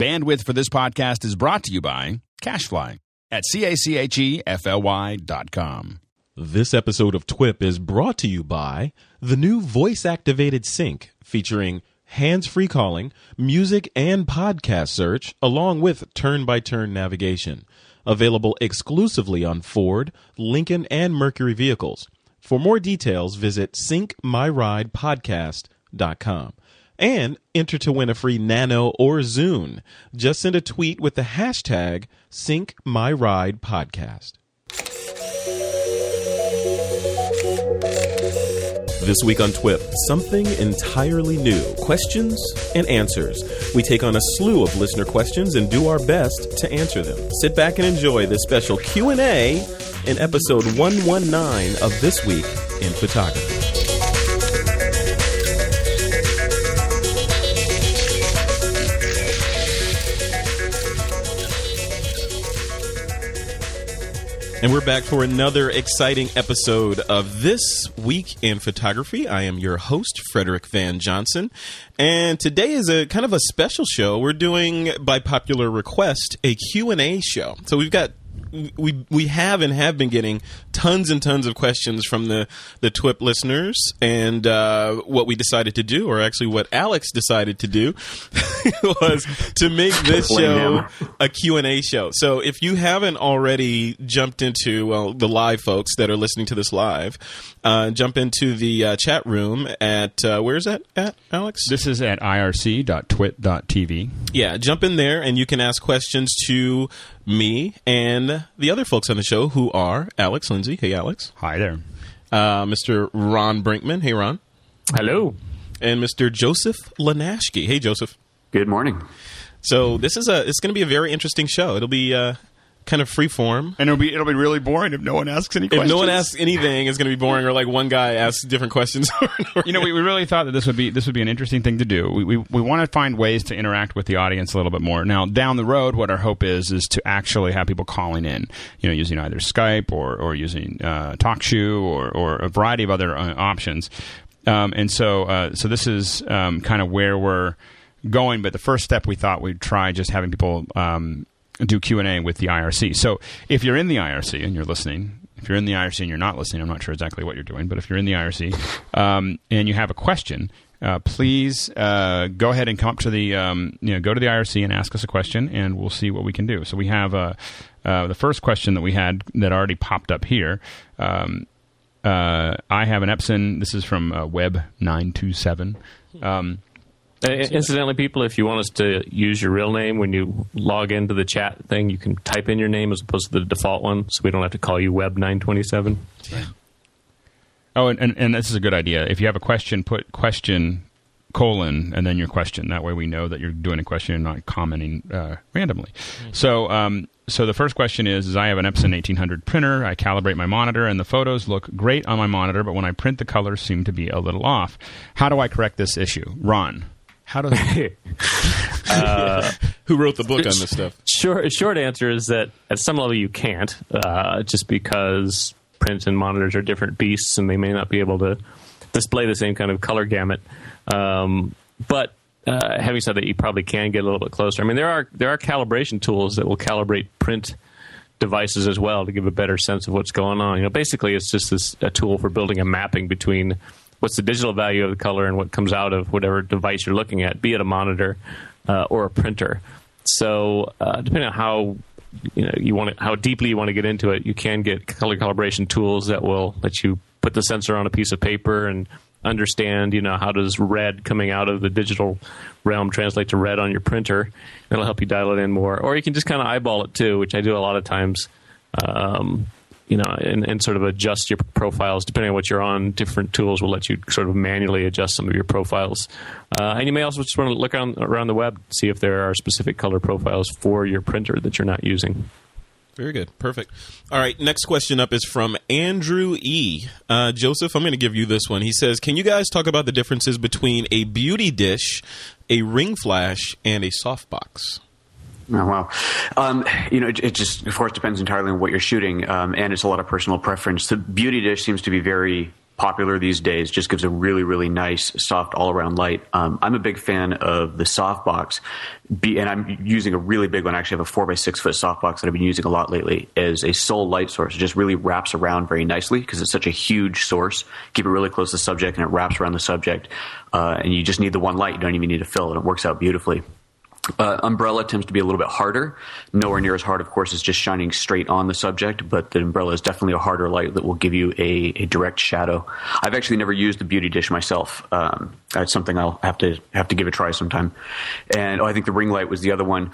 Bandwidth for this podcast is brought to you by CacheFly at C-A-C-H-E-F-L-Y dot com. This episode of TWIP is brought to you by the new voice activated sync featuring hands free calling, music, and podcast search, along with turn by turn navigation. Available exclusively on Ford, Lincoln, and Mercury vehicles. For more details, visit syncmyridepodcast.com and enter to win a free Nano or Zune. Just send a tweet with the hashtag SyncMyRidePodcast. This week on TWIP, something entirely new questions and answers. We take on a slew of listener questions and do our best to answer them. Sit back and enjoy this special Q&A in episode 119 of This Week in Photography. And we're back for another exciting episode of This Week in Photography. I am your host, Frederick Van Johnson. And today is a kind of a special show. We're doing, by popular request, a Q&A show. So we've got we we have and have been getting tons and tons of questions from the the TWIP listeners, and uh, what we decided to do, or actually what Alex decided to do, was to make this show a Q and A show. So if you haven't already jumped into well the live folks that are listening to this live, uh, jump into the uh, chat room at uh, where's that at Alex? This is at irc.twit.tv. Yeah, jump in there and you can ask questions to me and the other folks on the show who are Alex Lindsay. Hey, Alex. Hi there. Uh, Mr. Ron Brinkman. Hey, Ron. Hello. And Mr. Joseph Linaschke. Hey, Joseph. Good morning. So this is a it's going to be a very interesting show. It'll be uh, kind of free form. And it'll be it'll be really boring if no one asks any If questions. no one asks anything, it's going to be boring. Or like one guy asks different questions. You know, we, we really thought that this would be this would be an interesting thing to do. We, we we want to find ways to interact with the audience a little bit more. Now, down the road, what our hope is is to actually have people calling in. You know, using either Skype or or using uh, TalkShoe or or a variety of other uh, options. Um, and so uh, so this is um, kind of where we're going. But the first step we thought we'd try just having people. Um, do Q&A with the IRC. So if you're in the IRC and you're listening, if you're in the IRC and you're not listening, I'm not sure exactly what you're doing, but if you're in the IRC um, and you have a question, uh, please uh, go ahead and come up to the um, you know go to the IRC and ask us a question, and we'll see what we can do. So we have uh, uh, the first question that we had that already popped up here. Um, uh, I have an Epson. This is from uh, Web nine two seven. Um, incidentally, people, if you want us to use your real name when you log into the chat thing, you can type in your name as opposed to the default one, so we don't have to call you Web927. Oh, and, and, and this is a good idea. If you have a question, put question colon and then your question. That way we know that you're doing a question and not commenting uh, randomly. So, um, so the first question is: Is I have an Epson 1800 printer. I calibrate my monitor, and the photos look great on my monitor, but when I print, the colors seem to be a little off. How do I correct this issue, Ron? How do Who wrote the book on this stuff? Short, short answer is that at some level you can't, uh, just because print and monitors are different beasts and they may not be able to display the same kind of color gamut. Um, but uh, having said that, you probably can get a little bit closer. I mean, there are there are calibration tools that will calibrate print devices as well to give a better sense of what's going on. You know, basically, it's just this, a tool for building a mapping between what's the digital value of the color and what comes out of whatever device you're looking at, be it a monitor uh, or a printer. So, uh, depending on how you know you want to, how deeply you want to get into it, you can get color calibration tools that will let you put the sensor on a piece of paper and understand, you know, how does red coming out of the digital realm translate to red on your printer. It'll help you dial it in more, or you can just kind of eyeball it too, which I do a lot of times. Um, you know, and, and sort of adjust your profiles depending on what you're on. Different tools will let you sort of manually adjust some of your profiles, uh, and you may also just want to look around, around the web see if there are specific color profiles for your printer that you're not using. Very good. Perfect. All right. Next question up is from Andrew E. Uh, Joseph, I'm going to give you this one. He says, Can you guys talk about the differences between a beauty dish, a ring flash, and a softbox? Oh wow! Um, you know, it, it, just of course depends entirely on what you're shooting, um, and it's a lot of personal preference. The beauty dish seems to be very popular these days. Just gives a really, really nice, soft, all around light. Um, I'm a big fan of the softbox, and I'm using a really big one. I actually have a four by six foot softbox that I've been using a lot lately as a sole light source. It just really wraps around very nicely because it's such a huge source. Keep it really close to the subject, and it wraps around the subject. Uh, and you just need the one light. You don't even need to fill, and it works out beautifully. Uh, umbrella tends to be a little bit harder. Nowhere near as hard, of course, as just shining straight on the subject, but the umbrella is definitely a harder light that will give you a, a direct shadow. I've actually never used the beauty dish myself. Um, that's something I'll have to have to give a try sometime. And oh, I think the ring light was the other one.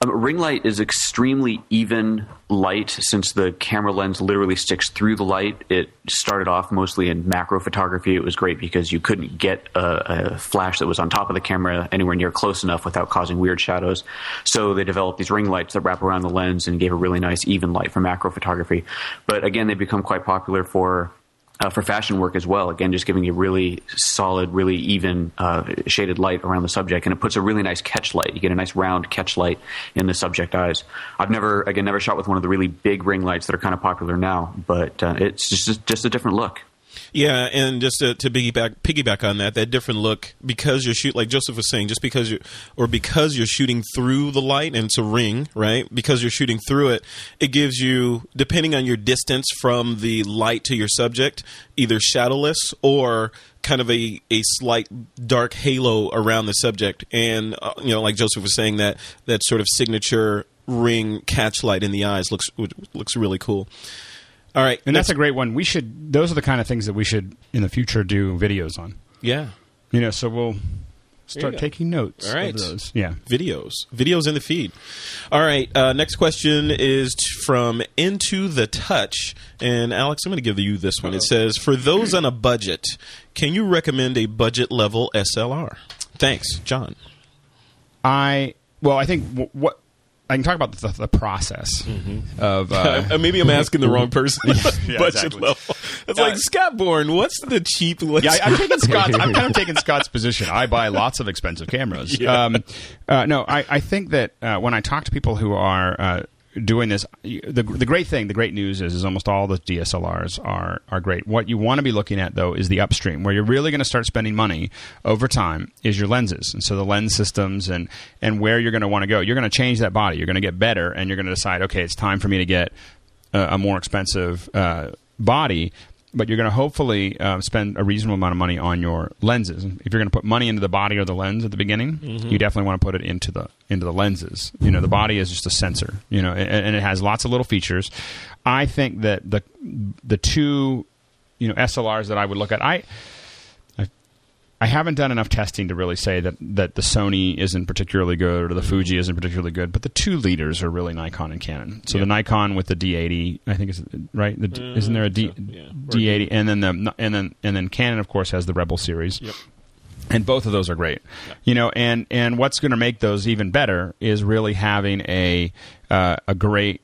Um, ring light is extremely even light since the camera lens literally sticks through the light. It started off mostly in macro photography. It was great because you couldn't get a, a flash that was on top of the camera anywhere near close enough without causing weird shadows. So they developed these ring lights that wrap around the lens and gave a really nice even light for macro photography. But again, they become quite popular for uh, for fashion work as well. Again, just giving you really solid, really even uh, shaded light around the subject, and it puts a really nice catch light. You get a nice round catch light in the subject eyes. I've never, again, never shot with one of the really big ring lights that are kind of popular now, but uh, it's just just a different look. Yeah, and just to, to piggyback piggyback on that, that different look because you're shoot like Joseph was saying, just because you or because you're shooting through the light and it's a ring, right? Because you're shooting through it, it gives you depending on your distance from the light to your subject, either shadowless or kind of a, a slight dark halo around the subject. And uh, you know, like Joseph was saying, that that sort of signature ring catch light in the eyes looks looks really cool. All right, and that's a great one. We should; those are the kind of things that we should in the future do videos on. Yeah, you know. So we'll start taking notes. All right, of those. Yeah, videos, videos in the feed. All right. Uh, next question is t- from Into the Touch, and Alex, I'm going to give you this one. It says, "For those on a budget, can you recommend a budget level SLR?" Thanks, John. I well, I think w- what I can talk about the, the process mm-hmm. of. Uh, Maybe I'm asking the wrong person. yeah, budget exactly. level. It's uh, like Scott Bourne. What's the cheap? List? Yeah, I, am taking Scott's. I'm kind of taking Scott's position. I buy lots of expensive cameras. Yeah. Um, uh, no, I, I, think that uh, when I talk to people who are uh, doing this, the the great thing, the great news is, is almost all the DSLRs are are great. What you want to be looking at though is the upstream, where you're really going to start spending money over time. Is your lenses, and so the lens systems and and where you're going to want to go. You're going to change that body. You're going to get better, and you're going to decide, okay, it's time for me to get a, a more expensive uh, body but you're going to hopefully uh, spend a reasonable amount of money on your lenses. If you're going to put money into the body or the lens at the beginning, mm-hmm. you definitely want to put it into the into the lenses. You know, the body is just a sensor. You know, and, and, it has lots of little features. I think that the the two you know SLRs that I would look at, I I haven't done enough testing to really say that, that the Sony isn't particularly good or the Fuji isn't particularly good, but the two leaders are really Nikon and Canon. So the Nikon with the D80, I think is right. The, uh, isn't there a D, so, yeah. D80, and then the and then and then Canon of course has the Rebel series. Yep. And both of those are great, you know. And and what's going to make those even better is really having a uh, a great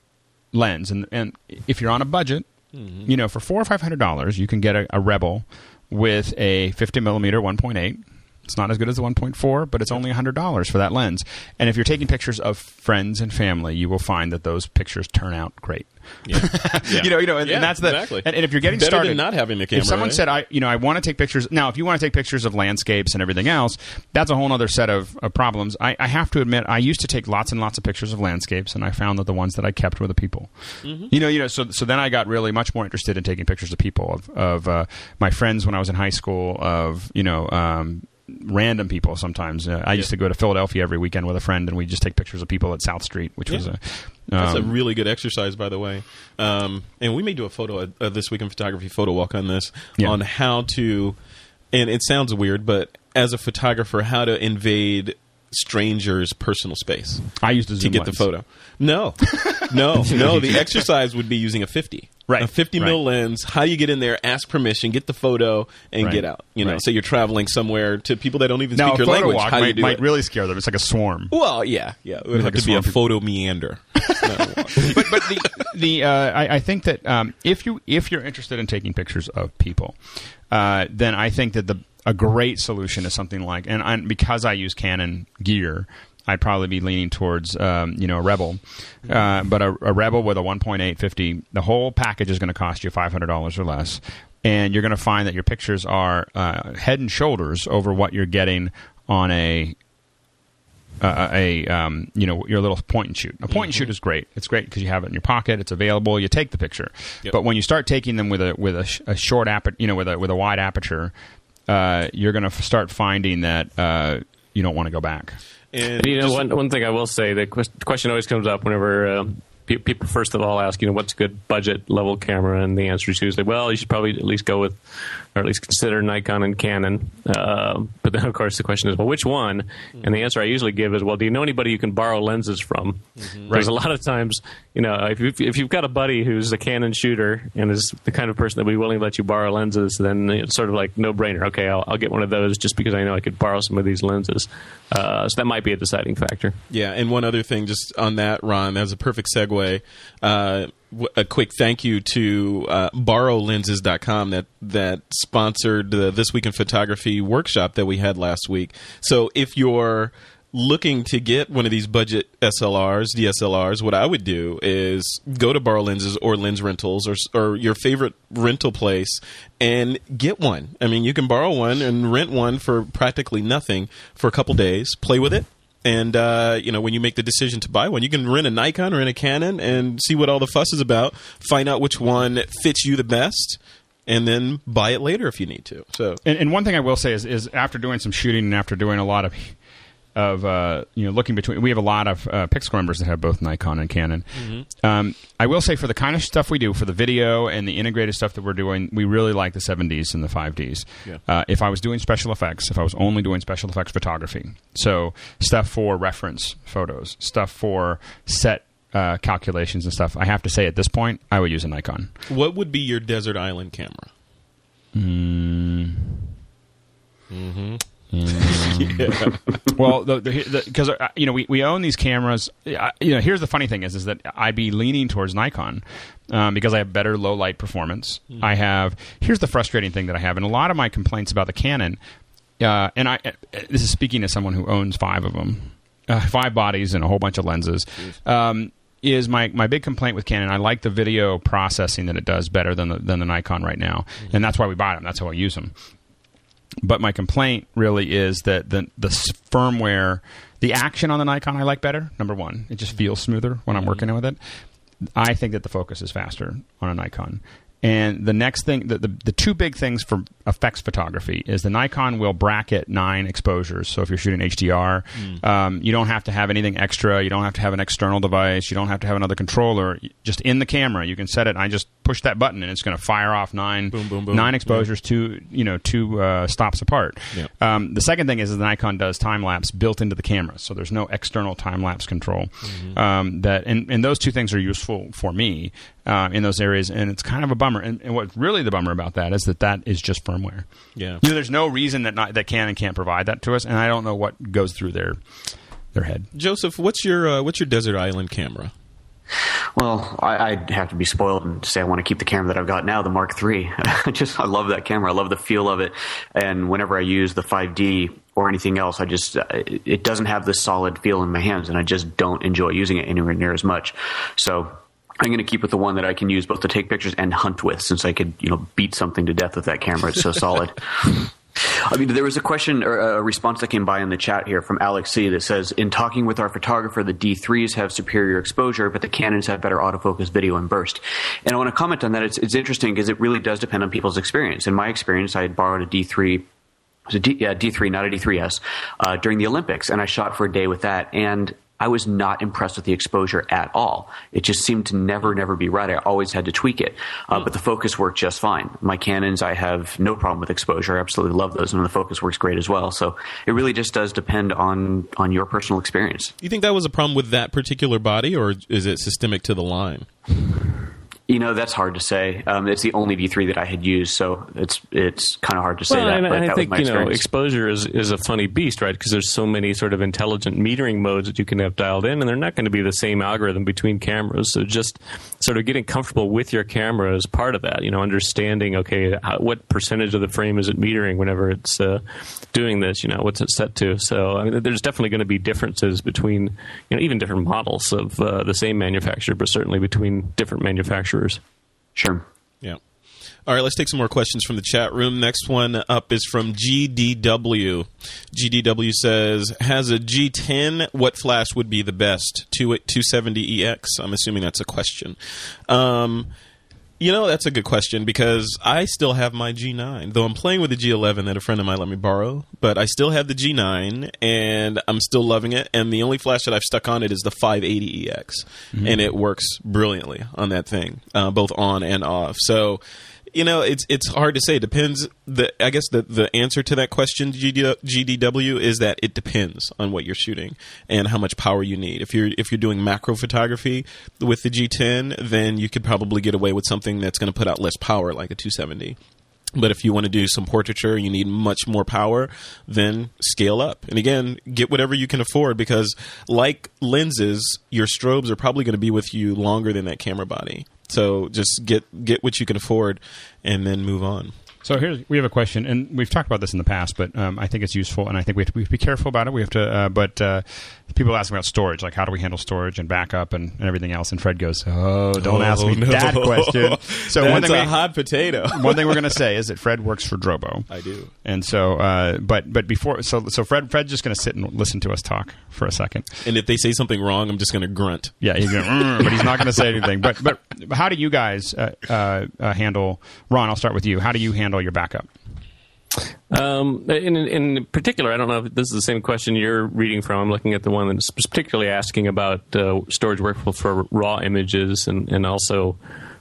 lens. And and if you're on a budget, mm-hmm. you know, for four or five hundred dollars, you can get a, a Rebel with a 50 millimeter 1.8. It's not as good as the 1.4, but it's only $100 for that lens. And if you're taking pictures of friends and family, you will find that those pictures turn out great. Yeah. yeah. you know, you know, and, yeah, and that's the. Exactly. And, and, if you're getting Better started, not having the camera. If someone right? said, "I, you know, I want to take pictures," now if you want to take pictures of landscapes and everything else, that's a whole other set of, of problems. I, I, have to admit, I used to take lots and lots of pictures of landscapes, and I found that the ones that I kept were the people. Mm-hmm. You know, you know. So, so then I got really much more interested in taking pictures of people of, of uh, my friends when I was in high school. Of you know. Um, random people sometimes. Uh, I yeah. used to go to Philadelphia every weekend with a friend, and we just take pictures of people at South Street, which yeah. was a. Um, That's a really good exercise, by the way. Um, and we may do a photo uh, this week in photography photo walk on this yeah. on how to. And it sounds weird, but as a photographer, how to invade stranger's personal space. I used to, to get lens. the photo. No, no, no. The exercise would be using a fifty, right? A fifty right. mil lens. How you get in there? Ask permission, get the photo, and right. get out. You know, right. so you're traveling somewhere to people that don't even now, speak your language. Walk how might, you do might it? really scare them. It's like a swarm. Well, yeah, yeah. It would like have a to be a photo meander. but but the the uh, I, I, think that um, if you if you're interested in taking pictures of people, uh, then I think that the a great solution is something like and, and because I use Canon gear, I'd probably be leaning towards um, you know a Rebel, uh, but a, a Rebel with a 1.850, the whole package is going to cost you five hundred dollars or less, and you're going to find that your pictures are uh, head and shoulders over what you're getting on a uh, a um, you know your little point and shoot. A point and shoot is great. It's great because you have it in your pocket. It's available. You take the picture. Yep. But when you start taking them with a with a, sh- a short aperture, you know, with a with a wide aperture, uh, you're going to f- start finding that uh, you don't want to go back. And You know, one one thing I will say, the ques- question always comes up whenever um, pe- people first of all ask, you know, what's a good budget level camera, and the answer is usually, well, you should probably at least go with, or at least consider Nikon and Canon. Uh, but then, of course, the question is, well, which one? And the answer I usually give is, well, do you know anybody you can borrow lenses from? There's a lot of times, you know, if you've, if you've got a buddy who's a Canon shooter and is the kind of person that would be willing to let you borrow lenses, then it's sort of like no brainer. Okay, I'll, I'll get one of those just because I know I could borrow some of these lenses. Uh, so that might be a deciding factor. Yeah, and one other thing, just on that, Ron, that's a perfect segue. Uh, a quick thank you to uh, BorrowLenses.com that that sponsored the This Week in Photography workshop that we had last week. So if you're looking to get one of these budget SLRs, DSLRs, what I would do is go to Borrow Lenses or Lens Rentals or or your favorite rental place and get one. I mean, you can borrow one and rent one for practically nothing for a couple days. Play with it. And uh, you know, when you make the decision to buy one, you can rent a Nikon or rent a Canon and see what all the fuss is about. Find out which one fits you the best, and then buy it later if you need to. So And, and one thing I will say is, is after doing some shooting and after doing a lot of of uh, you know looking between, we have a lot of uh, Pixel members that have both Nikon and Canon. Um, I will say for the kind of stuff we do for the video and the integrated stuff that we're doing, we really like the 7Ds and the 5Ds. Yeah. Uh, if I was doing special effects, if I was only doing special effects photography, so stuff for reference photos, stuff for set. Uh, calculations and stuff. I have to say, at this point, I would use a Nikon. what would be your desert island camera? Well, because uh, you know we, we own these cameras. Uh, you know, here's the funny thing is is that I'd be leaning towards Nikon um, because I have better low light performance. I have. Here's the frustrating thing that I have, and a lot of my complaints about the Canon. Uh, and I uh, this is speaking as someone who owns five of them, uh, five bodies and a whole bunch of lenses. Um, is my, my big complaint with Canon. I like the video processing that it does better than the, than the Nikon right now, and that's why we bought them. That's how I use them but my complaint really is that the the firmware, the action on the Nikon I like better. Number one, it just feels smoother when I'm working mm-hmm. with it. I think that the focus is faster on a Nikon. And the next thing, the, the, the two big things for effects photography is the Nikon will bracket nine exposures. So if you're shooting HDR, um, you don't have to have anything extra. You don't have to have an external device. You don't have to have another controller. Just in the camera, you can set it. I just push that button and it's going to fire off nine Boom, boom, boom. nine exposures two you know two uh, stops apart. Yeah. Um, the second thing is, is the Nikon does time lapse built into the camera, so there's no external time lapse control. Mm-hmm. Um, that and, and those two things are useful for me uh, in those areas, and it's kind of a bummer. And, and what's really the bummer about that is that that is just firmware. Yeah. You know, there's no reason that not, that Canon can't provide that to us, and I don't know what goes through their their head. Joseph, what's your uh, what's your desert island camera? Well, I, I'd have to be spoiled and say I want to keep the camera that I've got now, the Mark III. I just I love that camera. I love the feel of it. And whenever I use the 5D or anything else, I just uh, it it doesn't have this solid feel in my hands, and I just don't enjoy using it anywhere near as much. So. I'm going to keep with the one that I can use both to take pictures and hunt with, since I could, you know, beat something to death with that camera. It's so solid. I mean, there was a question or a response that came by in the chat here from Alex C that says, "In talking with our photographer, the D3s have superior exposure, but the Canons have better autofocus, video, and burst." And I want to comment on that. It's, it's interesting because it really does depend on people's experience. In my experience, I had borrowed a D3 it was a D, yeah, D3, not a D3S, uh, during the Olympics, and I shot for a day with that, and I was not impressed with the exposure at all. It just seemed to never, never be right. I always had to tweak it, uh, but the focus worked just fine. My Canons, I have no problem with exposure. I absolutely love those, and the focus works great as well. So it really just does depend on on your personal experience. You think that was a problem with that particular body, or is it systemic to the line? You know, that's hard to say. Um, it's the only D3 that I had used, so it's it's kind of hard to say well, that. And, but and that I think you know, exposure is is a funny beast, right? Because there's so many sort of intelligent metering modes that you can have dialed in, and they're not going to be the same algorithm between cameras. So just sort of getting comfortable with your camera is part of that. You know, understanding okay, how, what percentage of the frame is it metering whenever it's uh, doing this? You know, what's it set to? So I mean, there's definitely going to be differences between you know even different models of uh, the same manufacturer, but certainly between different manufacturers. Sure. Yeah. All right, let's take some more questions from the chat room. Next one up is from GDW. GDW says, "Has a G10? What flash would be the best? 270EX? I'm assuming that's a question. Um, you know, that's a good question because I still have my G9, though I'm playing with the G11 that a friend of mine let me borrow. But I still have the G9, and I'm still loving it. And the only flash that I've stuck on it is the 580EX, and it works brilliantly on that thing, uh, both on and off. So, you know, it's it's hard to say. It depends. The I guess the the answer to that question, GD, GDW, is that it depends on what you're shooting and how much power you need. If you're if you're doing macro photography with the G10, then you could probably get away with something that's going to put out less power, like a 270. But if you want to do some portraiture, you need much more power, then scale up. And again, get whatever you can afford because, like lenses, your strobes are probably going to be with you longer than that camera body. So just get get what you can afford, and then move on. So here we have a question, and we've talked about this in the past, but um, I think it's useful, and I think we have to, be careful about it. We have to, uh, but uh, people ask me about storage, like how do we handle storage and backup and, and everything else. And Fred goes, "Oh, don't ask me no. that question." So one That's thing, a we, hot potato. one thing we're going to say is that Fred works for Drobo. I do. And so, uh, but but before, so so Fred Fred's just going to sit and listen to us talk for a second. And if they say something wrong, I'm just going to grunt. Yeah, he's going, "Mm," but he's not going to say anything. But but how do you guys uh, uh, uh, handle? Ron, I'll start with you. How do you handle your backup? Um, in, in particular, I don't know if this is the same question you're reading from. I'm looking at the one that's particularly asking about uh, storage workflow for raw images and, and also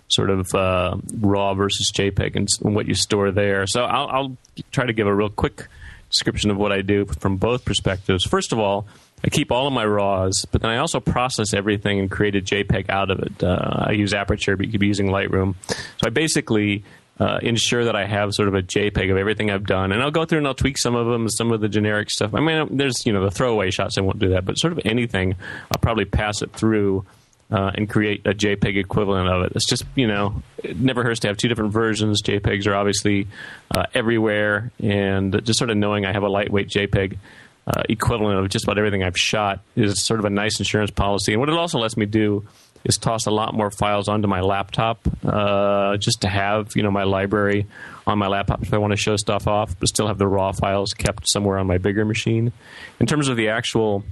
sort of uh, raw versus JPEG and, and what you store there. So I'll, I'll try to give a real quick description of what I do from both perspectives. First of all, I keep all of my RAWs, but then I also process everything and create a JPEG out of it. Uh, I use Aperture, but you could be using Lightroom. So I basically uh, ensure that I have sort of a JPEG of everything I've done, and I'll go through and I'll tweak some of them, some of the generic stuff. I mean, there's you know the throwaway shots. I won't do that, but sort of anything, I'll probably pass it through. Uh, and create a JPEG equivalent of it. It's just you know, it never hurts to have two different versions. JPEGs are obviously uh, everywhere, and just sort of knowing I have a lightweight JPEG uh, equivalent of just about everything I've shot is sort of a nice insurance policy. And what it also lets me do is toss a lot more files onto my laptop, uh, just to have you know my library on my laptop if I want to show stuff off, but still have the raw files kept somewhere on my bigger machine. In terms of the actual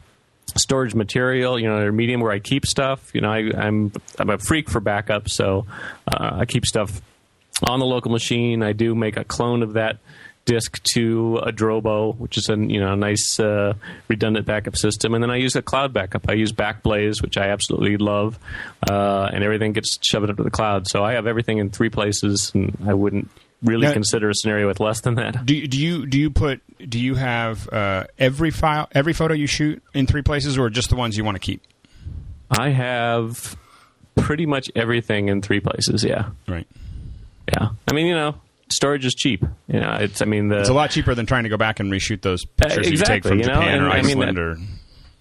storage material, you know, or medium where I keep stuff. You know, I, I'm I'm a freak for backup, so uh, I keep stuff on the local machine. I do make a clone of that disk to a Drobo, which is a you know a nice uh, redundant backup system, and then I use a cloud backup. I use Backblaze, which I absolutely love, uh, and everything gets shoved up to the cloud. So I have everything in three places, and I wouldn't really Now- consider a scenario with less than that. Do you, do you do you put do you have uh, every file every photo you shoot in three places or just the ones you want to keep? I have pretty much everything in three places. Yeah. Right. Yeah, I mean, you know, storage is cheap. You know, it's. I mean, the It's a lot cheaper than trying to go back and reshoot those pictures Uh, you take exactly, from you know, Japan or and I mean Iceland that- or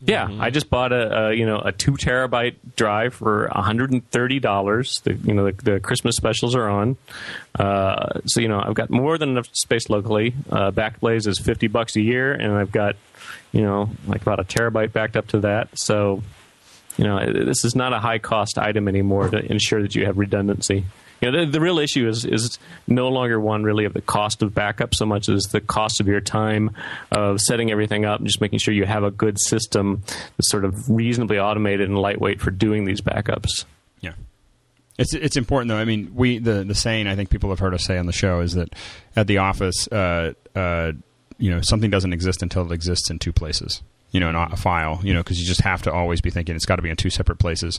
Yeah, I just bought a, a you know a two terabyte drive for one hundred and thirty dollars. The you know the, the Christmas specials are on, uh, so you know I've got more than enough space locally. Uh, Backblaze is fifty bucks a year, and I've got you know like about a terabyte backed up to that. So you know this is not a high cost item anymore to ensure that you have redundancy. You know, the, the real issue is is no longer one really of the cost of backup so much as the cost of your time of setting everything up and just making sure you have a good system that's sort of reasonably automated and lightweight for doing these backups. Yeah. It's it's important though. I mean, we the the saying I think people have heard us say on the show is that at the office, uh, uh, you know, something doesn't exist until it exists in two places. You know, in a file. You know, because you just have to always be thinking it's got to be in two separate places.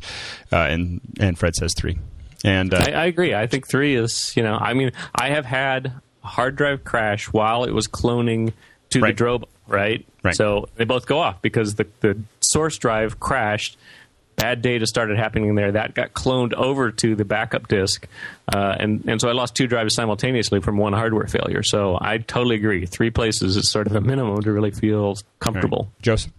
Uh, and and Fred says three. And uh, I, I agree. I think three is, you know, I mean, I have had a hard drive crash while it was cloning to Right. the Drobo, right? Right. So they both go off because the, the source drive crashed bad data started happening there. That got cloned over to the backup disk, uh, and and so I lost two drives simultaneously from one hardware failure. So I totally agree. Three places is sort of a minimum to really feel comfortable. Joseph.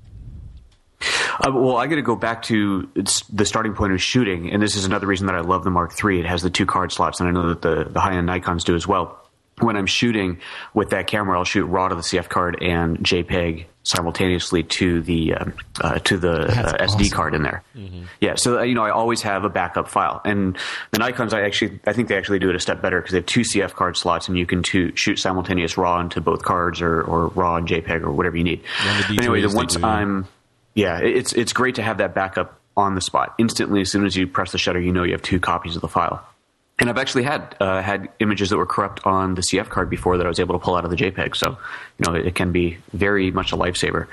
Uh, well, I got to go back to the starting point of shooting, and this is another reason that I love the Mark III. It has the two card slots, and I know that the, the high end Nikon's do as well. When I'm shooting with that camera, I'll shoot RAW to the CF card and JPEG simultaneously to the uh, uh, to the uh, awesome. SD card in there. Mm-hmm. Yeah, so uh, you know I always have a backup file, and the Nikon's I actually I think they actually do it a step better because they have two CF card slots, and you can to, shoot simultaneous RAW into both cards or, or RAW and JPEG or whatever you need. The anyway, the once I'm yeah, it's it's great to have that backup on the spot instantly. As soon as you press the shutter, you know you have two copies of the file. And I've actually had uh, had images that were corrupt on the CF card before that I was able to pull out of the JPEG. So, you know, it, it can be very much a lifesaver.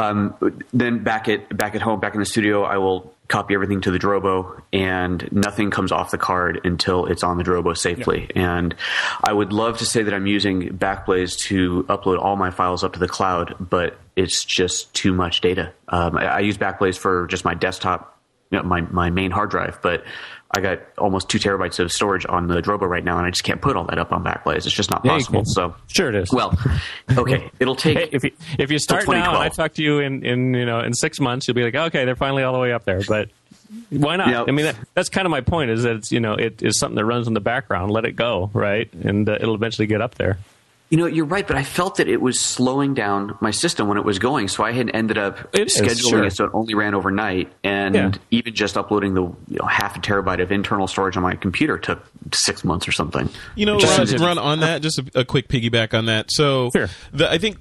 Um, then back at back at home, back in the studio, I will copy everything to the Drobo, and nothing comes off the card until it's on the Drobo safely. And I would love to say that I'm using Backblaze to upload all my files up to the cloud, but it's just too much data. Um, I, I, use Backblaze for just my desktop, you know, my my main hard drive, but I got almost two terabytes of storage on the Drobo right now, and I just can't put all that up on Backblaze. It's just not yeah, possible. So sure it is. Well, okay, it'll take. Hey, if you if you start now, and I talk to you in, in you know in six months, you'll be like, okay, they're finally all the way up there. But why not? I mean, that, that's kind of my point. Is that it's you know it is something that runs in the background. Let it go, right, and uh, it'll eventually get up there. You know, you're right, but I felt that it was slowing down my system when it was going. So I had ended up it scheduling is, sure. it so it only ran overnight, and yeah. even just uploading the you know, half a terabyte of internal storage on my computer took six months or something. You know, run, run, on that. Just a, a, quick piggyback on that. So sure. the, I think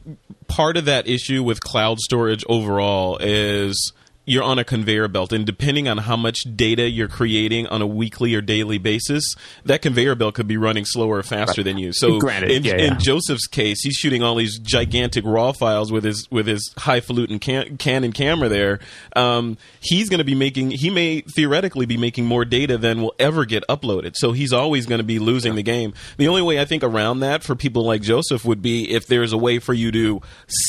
part of that issue with cloud storage overall is you're on a conveyor belt and depending on how much data you're creating on a weekly or daily basis that conveyor belt could be running slower or faster right. than you so Granted, in, yeah, yeah. in, joseph's case he's shooting all these gigantic raw files with his with his highfalutin can, canon camera there um, he's going to be making he may theoretically be making more data than will ever get uploaded so he's always going to be losing yeah. the game the only way i think around that for people like joseph would be if there's a way for you to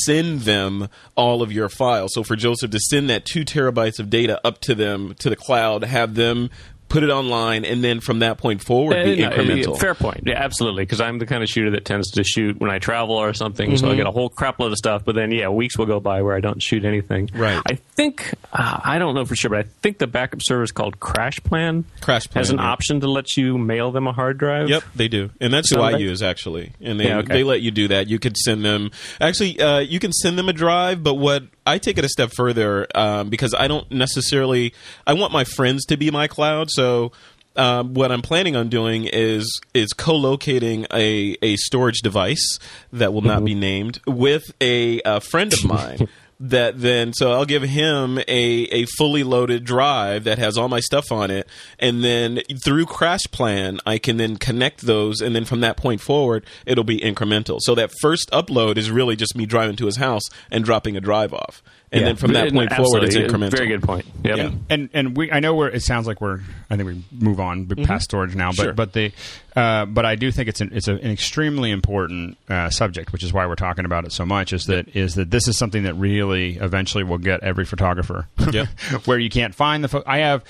send them all of your files so for joseph to send that two terabytes of data up to them to the cloud, have them put it online, and then from that point forward, be uh, incremental. Fair point. Yeah, absolutely. Because I'm the kind of shooter that tends to shoot when I travel or something, mm-hmm. so I mm-hmm. get a whole crap load of stuff. But then, yeah, weeks will go by where I don't shoot anything. Right. I think uh, I don't know for sure, but I think the backup service called CrashPlan, CrashPlan has an yeah. option to let you mail them a hard drive. Yep, they do, and that's who I use actually. And they yeah, okay. they let you do that. You could send them actually. Uh, you can send them a drive, but what I take it a step further um, because I don't necessarily. I want my friends to be my cloud, so um, what I'm planning on doing is is co-locating a, a storage device that will not mm-hmm. be named with a, a friend of mine. that then so I'll give him a, a fully loaded drive that has all my stuff on it. And then through CrashPlan I can then connect those. And then from that point forward it'll be incremental. So that first upload is really just me driving to his house and dropping a drive off and yeah. then from that point forward, it's incremental. Very good point. Yep. Yeah. And and we I know where it sounds like we're I think we move on mm-hmm. past storage now, but sure. but the uh, but I do think it's an it's a, an extremely important uh, subject, which is why we're talking about it so much. Is that is that this is something that really eventually will get every photographer. Yeah. where you can't find the. Fo- I have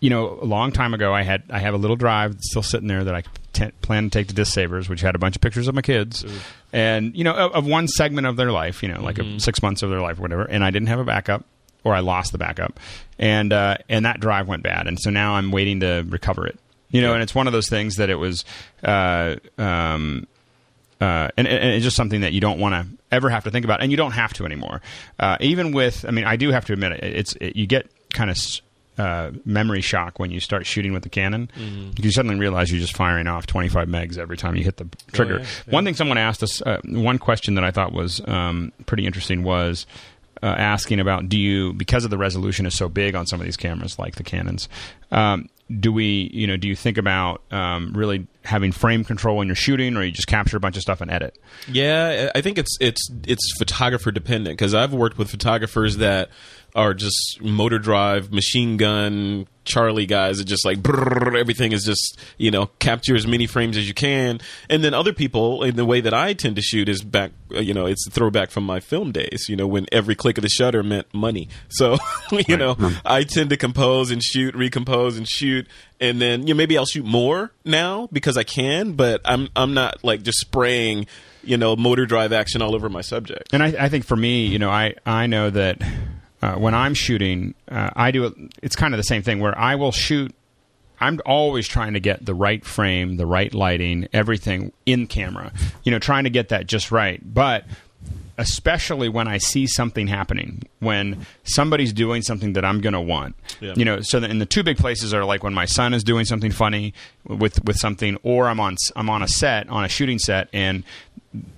you know, a long time ago, I had I have a little drive still sitting there that I t- plan to take to Disc Savers, which had a bunch of pictures of my kids, Ooh. and you know, of, of, one segment of their life, you know, like mm-hmm. a, six months of their life or whatever. And I didn't have a backup, or I lost the backup, and uh, and that drive went bad, and so now I'm waiting to recover it. You know, yeah. and it's one of those things that it was. Uh, um, uh, and, and, it's just something that you don't want to ever have to think about, and you don't have to anymore. Uh, even with, I mean, I do have to admit it. It's it, you get kind of uh, memory shock when you start shooting with the Canon. Mm-hmm. You suddenly realize you're just firing off 25 megs every time you hit the trigger. Oh, yeah, yeah. One thing someone asked us, uh, one question that I thought was um, pretty interesting was. Uh, asking about do you because of the resolution is so big on some of these cameras like the Canons, um, do we you know do you think about um, really having frame control when you're shooting, or you just capture a bunch of stuff and edit? Yeah, I think it's it's it's photographer dependent because I've worked with photographers that are just motor drive, machine gun, Charlie guys that just like brrr, everything is just you know capture as many frames as you can, and then other people in the way that I tend to shoot is back uh, you know it's a throwback from my film days. You know when every click of the shutter meant money. So you know I tend to compose and shoot, recompose and shoot, and then you know maybe I'll shoot more now because I can, but I'm I'm not like just spraying you know motor drive action all over my subject. And I, I think for me, you know, I I know that uh, when I'm shooting, uh, I do it. It's kind of the same thing where I will shoot. I'm always trying to get the right frame, the right lighting, everything in camera. You know, trying to get that just right. But especially when I see something happening, when somebody's doing something that I'm going to want. Yeah. You know, so in the two big places are like when my son is doing something funny with with something, or I'm on I'm on a set on a shooting set and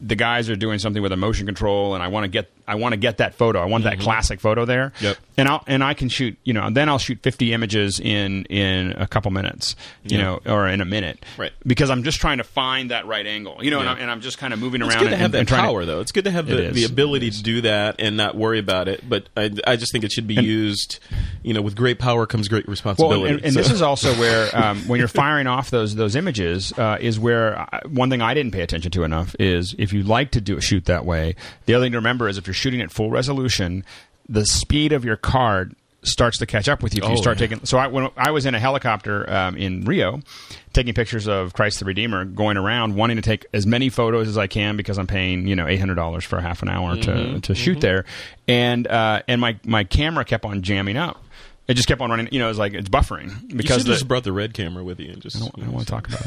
the guys are doing something with a motion control, and I want to get I want to get that photo. I want that classic photo there. Yep. And I'll and I can shoot. You know, then I'll shoot 50 images in in a couple minutes. You Yeah. know, or in a minute. Right. Because I'm just trying to find that right angle. You know, and, I'm, and I'm just kind of moving It's around. good to and, have that and to- power, though. It's good to have the, the ability to do that and not worry about it. But I, I just think it should be used. You know, with great power comes great Well, responsibility. and, and So- this is also where um, when you're firing off those those images uh, is where I, one thing I didn't pay attention to enough is if you like to do a shoot that way, the other thing to remember is if you're shooting at full resolution, the speed of your card starts to catch up with you if you Oh, start yeah. taking. So I when I was in a helicopter um, in Rio, taking pictures of Christ the Redeemer, going around wanting to take as many photos as I can because I'm paying you know eight hundred dollars for a half an hour Mm-hmm. to to shoot there, and uh, and my my camera kept on jamming up. It just kept on running. You know, it's like it's buffering you because should the, just brought the red camera with you and just. I don't, you don't want to talk about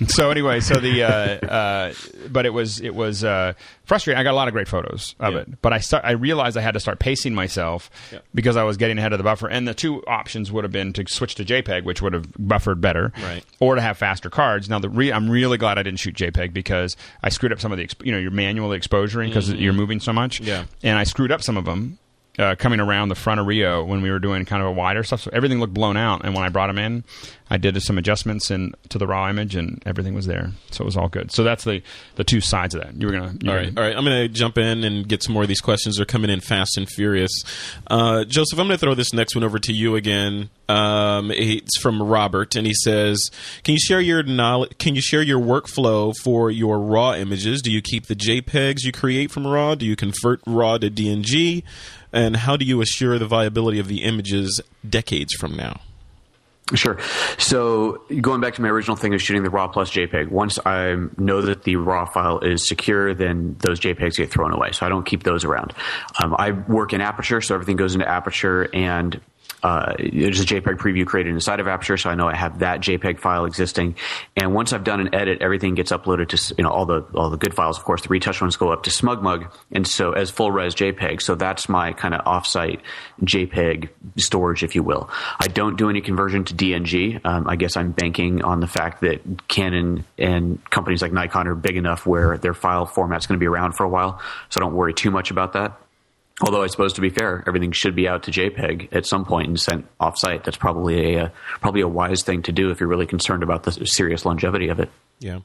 it. so anyway, so the uh, uh, but it was it was uh, frustrating. I got a lot of great photos of Yeah. it, but I start, I realized I had to start pacing myself Yeah. because I was getting ahead of the buffer. And the two options would have been to switch to JPEG, which would have buffered better, Right. or to have faster cards. Now the re- I'm really glad I didn't shoot JPEG because I screwed up some of the exp- you know you're manually exposuring because you're moving so much, Yeah. and I screwed up some of them. Uh, coming around the front of Rio when we were doing kind of a wider stuff, so everything looked blown out. And when I brought them in, I did some adjustments in to the raw image, and everything was there, so it was all good. So that's the the two sides of that. You were gonna, you All right, all right. I'm going to jump in and get some more of these questions. They're coming in fast and furious. Uh, Joseph, I'm going to throw this next one over to you again. Um, it's from Robert, and he says, "Can you share your knowledge? Can you share your workflow for your raw images? Do you keep the JPEGs you create from raw? Do you convert raw to DNG? And how do you assure the viability of the images decades from now?" Sure. So going back to my original thing of shooting the RAW plus JPEG, once I know that the RAW file is secure, then those JPEGs get thrown away. So I don't keep those around. Um, I work in Aperture, so everything goes into Aperture, and uh, there's a JPEG preview created inside of Aperture, so I know I have that JPEG file existing. And once I've done an edit, everything gets uploaded to you know all the all the good files. Of course, the retouch ones go up to SmugMug, and so as full res JPEG. So that's my kind of offsite JPEG storage, if you will. I don't do any conversion to DNG. Um, I guess I'm banking on the fact that Canon and companies like Nikon are big enough where their file format's going to be around for a while, so I don't worry too much about that. Although I suppose to be fair, everything should be out to JPEG at some point and sent off-site. That's probably a uh, probably a wise thing to do if you're really concerned about the serious longevity of it. Yeah,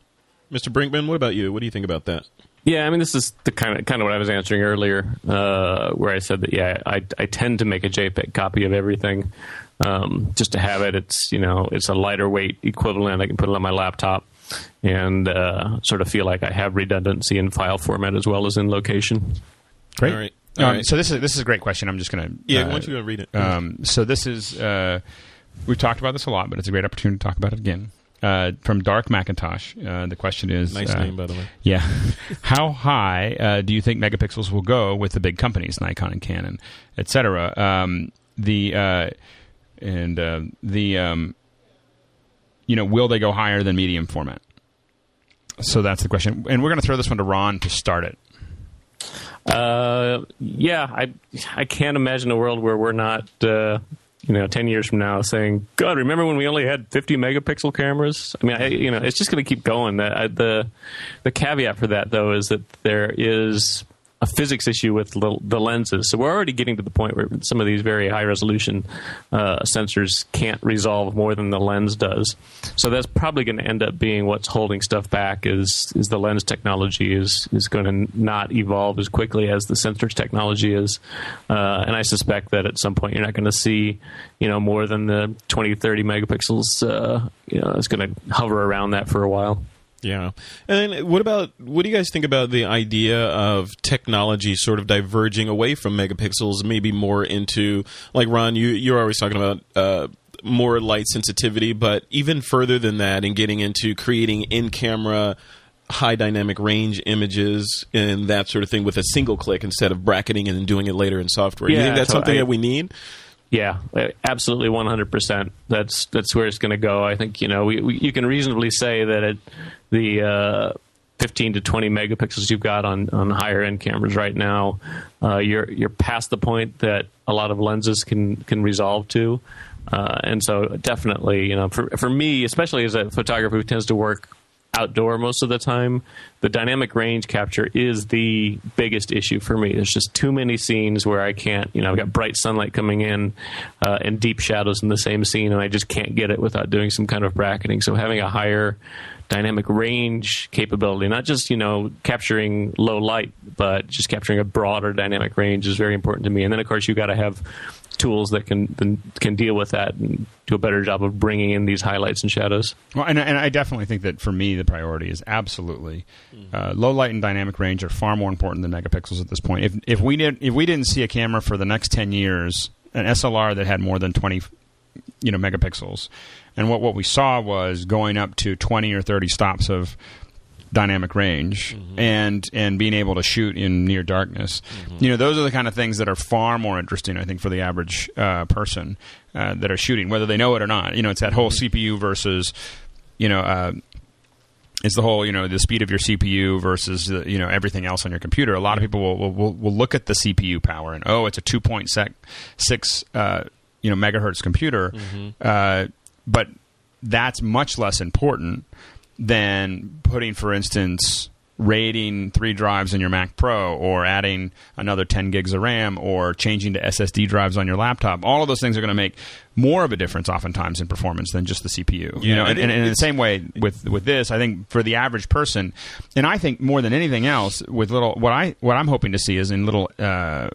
Mr. Brinkman, what about you? What do you think about that? Yeah, I mean, this is the kind of kind of what I was answering earlier, uh, where I said that yeah, I I tend to make a JPEG copy of everything, um, just to have it. It's you know it's a lighter weight equivalent. I can put it on my laptop and uh, sort of feel like I have redundancy in file format as well as in location. great. All right. All Um, right. So this is this is a great question. I'm just gonna Yeah, uh, why don't you go read it? Um, so this is uh, we've talked about this a lot, but it's a great opportunity to talk about it again. Uh, from Dark Macintosh, uh, the question is nice uh, name, by the way. Yeah. How high uh, do you think megapixels will go with the big companies, Nikon and Canon, etc. Um, the uh, and uh, the um, you know, will they go higher than medium format? So that's the question, and we're going to throw this one to Ron to start it. Uh, yeah, I I can't imagine a world where we're not. Uh, you know, ten years from now, saying, "God, remember when we only had fifty megapixel cameras?" I mean, I, you know, it's just going to keep going. The, I, the the caveat for that, though, is that there is a physics issue with the, lenses. So we're already getting to the point where some of these very high resolution uh, sensors can't resolve more than the lens does. So that's probably going to end up being what's holding stuff back. Is is the lens technology is is going to not evolve as quickly as the sensors technology is, uh, and I suspect that at some point you're not going to see you know more than the 20 30 megapixels. Uh, you know, it's going to hover around that for a while. Yeah. And what about what do you guys think about the idea of technology sort of diverging away from megapixels, maybe more into like Ron, you you're always talking about uh, more light sensitivity, but even further than that, and getting into creating in-camera high dynamic range images and that sort of thing with a single click instead of bracketing and doing it later in software. Yeah, you think that's so something I, that we need? Yeah, absolutely, one hundred percent. That's that's where it's going to go. I think you know we, we, you can reasonably say that it the uh, 15 to 20 megapixels you've got on, on higher end cameras right now, uh, you're you're past the point that a lot of lenses can can resolve to, uh, and so definitely, you know, for for me, especially as a photographer who tends to work outdoor most of the time, the dynamic range capture is the biggest issue for me. There's just too many scenes where I can't, you know, I've got bright sunlight coming in uh, and deep shadows in the same scene, and I just can't get it without doing some kind of bracketing. So having a higher dynamic range capability, not just you know capturing low light, but just capturing a broader dynamic range is very important to me. And then of course you have got to have tools that can can deal with that and do a better job of bringing in these highlights and shadows. Well, and, and I definitely think that for me the priority is absolutely uh, low light and dynamic range are far more important than megapixels at this point. If if we didn't if we didn't see a camera for the next ten years, an SLR that had more than twenty you know megapixels and what, what we saw was going up to 20 or 30 stops of dynamic range mm-hmm. and and being able to shoot in near darkness. Mm-hmm. You know, those are the kind of things that are far more interesting, I think, for the average uh, person uh, that are shooting, whether they know it or not. You know, it's that whole mm-hmm. CPU versus, you know. Uh, it's the whole, you know, the speed of your CPU versus, uh, you know, everything else on your computer. A lot of people will, will, will look at the CPU power and, oh, it's a 2.6, uh, you know, megahertz computer. Mm-hmm. Uh, but that's much less important than putting, for instance, RAIDing three drives in your Mac Pro or adding another 10 gigs of RAM or changing to SSD drives on your laptop. All of those things are going to make more of a difference oftentimes in performance than just the CPU. Yeah, you know, and, and, and in the same way with with this, I think for the average person, and I think more than anything else, with little what I what I'm hoping to see is in little. Uh,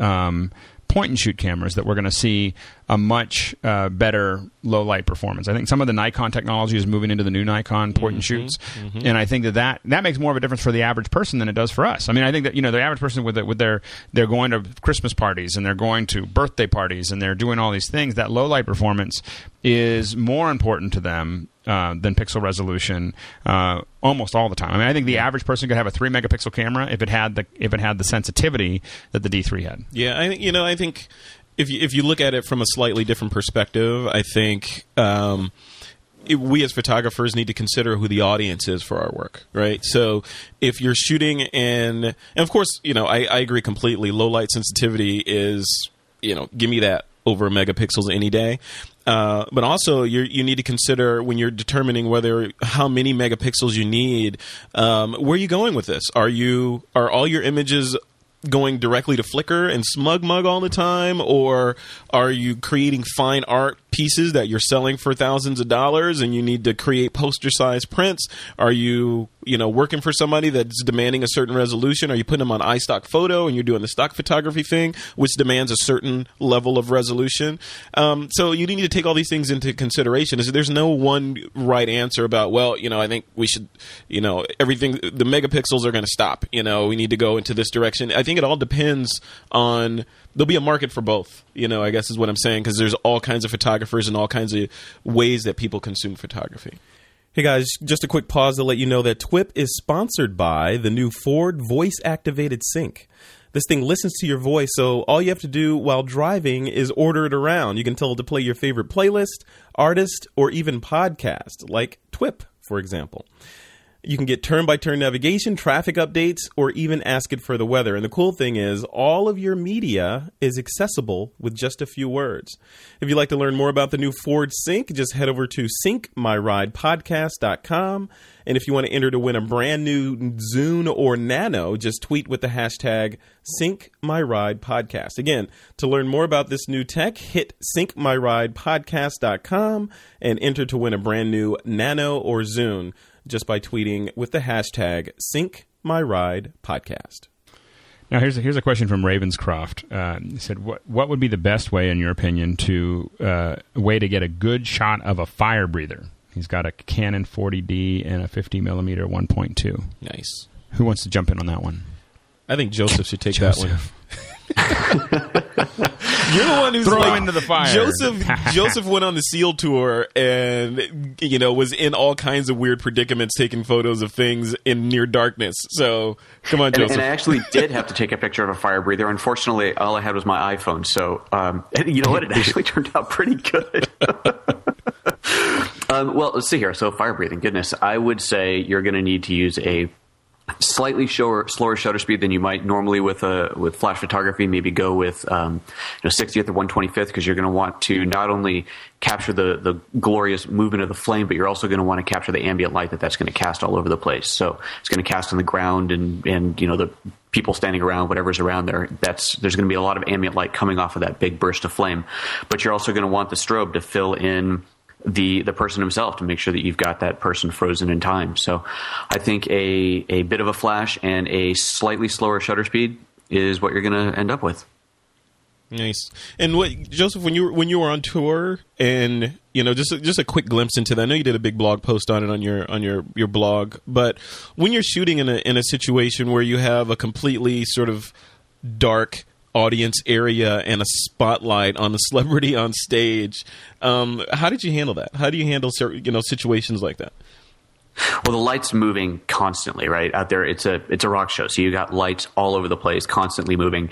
um, point and shoot cameras that we're going to see a much uh, better low light performance. I think some of the Nikon technology is moving into the new Nikon point mm-hmm, and shoots, mm-hmm. and I think that, that that makes more of a difference for the average person than it does for us. I mean, I think that you know the average person with the, with their they're going to Christmas parties and they're going to birthday parties and they're doing all these things. That low light performance is more important to them uh, than pixel resolution uh, almost all the time. I mean, I think the average person could have a three megapixel camera if it had the if it had the sensitivity that the D3 had. Yeah, I think you know I think if you, if you look at it from a slightly different perspective, I think. Um, it, we as photographers need to consider who the audience is for our work, right? So if you're shooting in, and of course, you know, I, I agree completely. Low light sensitivity is, you know, give me that over megapixels any day. Uh, but also, you need to consider when you're determining whether how many megapixels you need. Um, where are you going with this? Are you are all your images going directly to Flickr and SmugMug all the time, or are you creating fine art pieces that you're selling for thousands of dollars and you need to create poster size prints? Are you, you know, working for somebody that's demanding a certain resolution? Are you putting them on iStock photo and you're doing the stock photography thing, which demands a certain level of resolution? Um, so you need to take all these things into consideration. Is there's no one right answer about, well, you know, I think we should, you know, everything, the megapixels are going to stop. You know, we need to go into this direction. I think it all depends on there'll be a market for both. You know, I guess is what I'm saying because there's all kinds of photographers and all kinds of ways that people consume photography. Hey guys, just a quick pause to let you know that TWIP is sponsored by the new Ford voice activated sync. This thing listens to your voice, so all you have to do while driving is order it around. You can tell it to play your favorite playlist, artist, or even podcast, like TWIP, for example. You can get turn by turn navigation, traffic updates, or even ask it for the weather. And the cool thing is, all of your media is accessible with just a few words. If you'd like to learn more about the new Ford Sync, just head over to syncmyridepodcast.com. And if you want to enter to win a brand new Zune or Nano, just tweet with the hashtag SyncMyRidePodcast. Again, to learn more about this new tech, hit syncmyridepodcast.com and enter to win a brand new Nano or Zune just by tweeting with the hashtag SyncMyRidePodcast. Now here's a, here's a question from Ravenscroft. Uh, he said, "What what would be the best way, in your opinion, to uh, way to get a good shot of a fire breather?" He's got a Canon 40D and a 50 millimeter 1.2. Nice. Who wants to jump in on that one? I think Joseph should take Joseph. that one. You're the one who's Throw like, him into the fire. Joseph Joseph went on the SEAL tour and you know was in all kinds of weird predicaments, taking photos of things in near darkness. So come on, And, Joseph. and I actually did have to take a picture of a fire breather. Unfortunately, all I had was my iPhone. So, um, you know what? It actually turned out pretty good. um, well, let's see here. So, fire breathing, goodness. I would say you're going to need to use a slightly slower, slower shutter speed than you might normally with a with flash photography. Maybe go with um, you know 60th or 125th because you're going to want to not only capture the the glorious movement of the flame, but you're also going to want to capture the ambient light that that's going to cast all over the place. So it's going to cast on the ground and and you know the people standing around, whatever's around there. That's there's going to be a lot of ambient light coming off of that big burst of flame, but you're also going to want the strobe to fill in the the person himself to make sure that you've got that person frozen in time. So I think a a bit of a flash and a slightly slower shutter speed is what you're going to end up with. Nice. And what Joseph, when you were, when you were on tour, and you know, just a, just a quick glimpse into that. I know you did a big blog post on it on your on your your blog, but when you're shooting in a in a situation where you have a completely sort of dark audience area and a spotlight on a celebrity on stage, um, how did you handle that? How do you handle you know situations like that? Well, the light's moving constantly, right? Out there, it's a it's a rock show, so you got lights all over the place, constantly moving,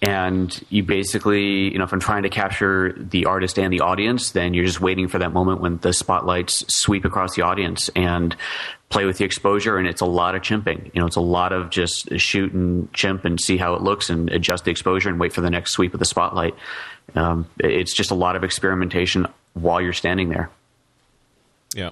and you basically, you know, if I'm trying to capture the artist and the audience, then you're just waiting for that moment when the spotlights sweep across the audience and play with the exposure, and it's a lot of chimping. You know, it's a lot of just shoot and chimp and see how it looks and adjust the exposure and wait for the next sweep of the spotlight. Um, it's just a lot of experimentation while you're standing there. Yeah.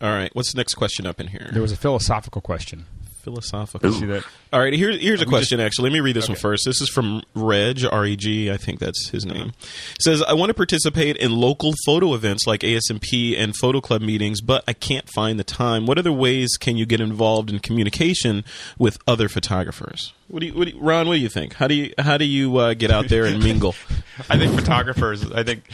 All right. What's the next question up in here? There was a philosophical question. Philosophical. See that? All right, here, here's a question, actually. Let me read this one first. This is from Reg, R E G, I think that's his name. It says, I want to participate in local photo events like ASMP and photo club meetings, but I can't find the time. What other ways can you get involved in communication with other photographers? What do you, what do you, Ron? What do you think? How do you how do you uh, get out there and mingle? I think photographers. I think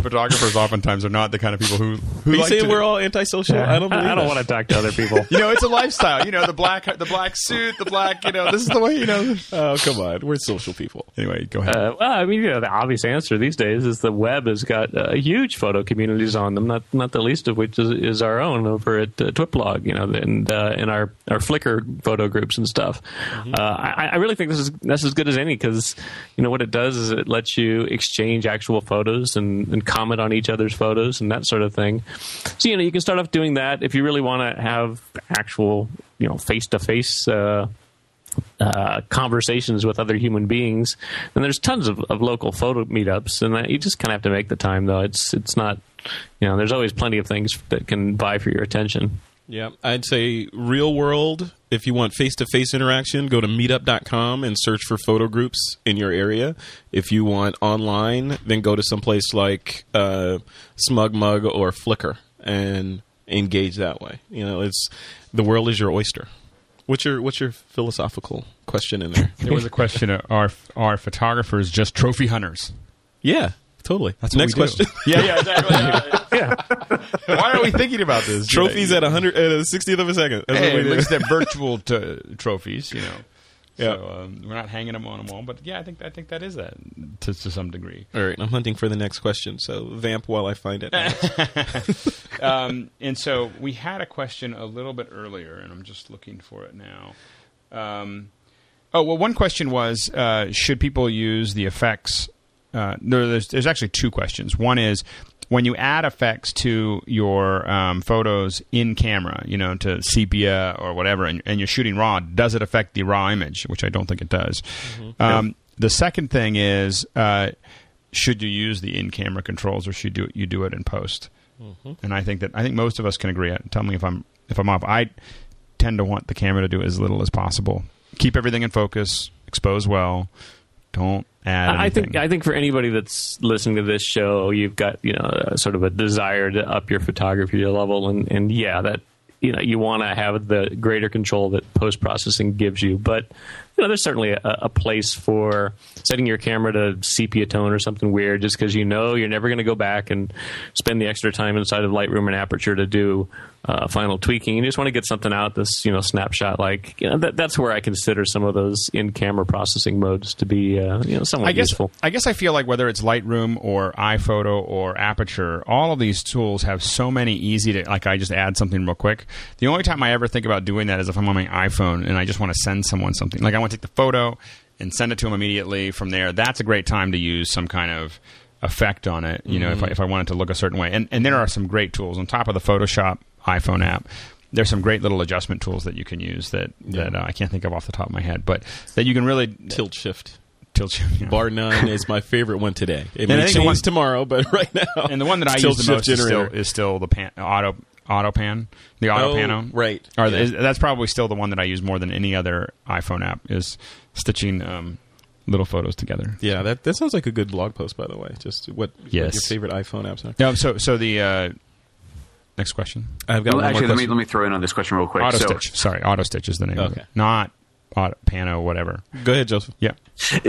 photographers oftentimes are not the kind of people who who Are you like saying to, we're all antisocial? I don't believe I don't that. want to talk to other people. You know, it's a lifestyle. You know, the black the black suit, the black. You know, this is the way. You know. Oh come on, we're social people. Anyway, go ahead. Uh, well, I mean, you know, the obvious answer these days is the web has got uh, huge photo communities on them. Not not the least of which is, is our own over at uh, Twiplog, you know, and uh, in our our Flickr photo groups and stuff. Uh, I, I really think this is that's as good as any because you know what it does is it lets you exchange actual photos and, and comment on each other's photos and that sort of thing. So you know you can start off doing that if you really want to have actual you know face to face conversations with other human beings. And there's tons of, of local photo meetups, and that, you just kind of have to make the time. Though it's it's not, you know, there's always plenty of things that can vie for your attention. Yeah, I'd say real world. If you want face to face interaction, go to meetup.com and search for photo groups in your area. If you want online, then go to someplace like uh, SmugMug or Flickr and engage that way. You know, it's the world is your oyster. What's your what's your philosophical question in there? there was a question: uh, Are are photographers just trophy hunters? yeah, totally. That's what next we do. question. Yeah, yeah, exactly. Yeah, Why are we thinking about this? Trophies at a hundred at a sixtieth of a second. That's Hey, what at we do. least they're virtual t- trophies, you know. Yeah. So um, we're not hanging them on a wall, but yeah, I think I think that is that to, to some degree. All right, I'm hunting for the next question. So vamp while I find it. um, and so we had a question a little bit earlier, and I'm just looking for it now. Um, oh well, one question was: uh, Should people use the effects? Uh, there, there's, there's actually two questions. One is: when you add effects to your um, photos in camera, you know, to sepia or whatever, and, and, you're shooting raw, does it affect the raw image? Which I don't think it does. Mm-hmm. Um, the second thing is, uh, should you use the in-camera controls or should you do, you do it in post? Mm-hmm. And I think that I think most of us can agree. Tell me if I'm if I'm off. I tend to want the camera to do as little as possible. Keep everything in focus, expose well. Don't add. I think I think for anybody that's listening to this show, you've got you know sort of a desire to up your photography level, and and yeah, that you know you want to have the greater control that post processing gives you, but you know, there's certainly a, a, place for setting your camera to sepia tone or something weird, just because you know you're never going to go back and spend the extra time inside of Lightroom and Aperture to do uh, final tweaking. You just want to get something out this you know snapshot like you know that, that's where I consider some of those in camera processing modes to be uh, you know somewhat I guess, useful. I guess I feel like whether it's Lightroom or iPhoto or Aperture, all of these tools have so many easy to like. I just add something real quick. The only time I ever think about doing that is if I'm on my iPhone and I just want to send someone something. Like I want to take the photo and send it to them immediately from there. That's a great time to use some kind of effect on it. You know, mm-hmm. if I, if I wanted to look a certain way, and and there are some great tools on top of the Photoshop iPhone app. There's some great little adjustment tools that you can use that yeah. that uh, I can't think of off the top of my head, but that you can really tilt shift. Tilt shift. Yeah. Bar nine is my favorite one today. It may change one, tomorrow, but right now, and the one that I use the most is still, is still, the pan, auto auto pan, the auto oh, pano. Right. Or yeah. is, that's probably still the one that I use more than any other iPhone app. Is stitching um, little photos together. Yeah, that that sounds like a good blog post, by the way. Just what, yes. what your favorite iPhone apps are. Yeah. So so the uh, Next question. I've got well, actually. Let me let me throw in on this question real quick. Auto so, Stitch. Sorry, Auto Stitch is the name okay. of it. Not auto, Pano, whatever. Go ahead, Joseph. Yeah.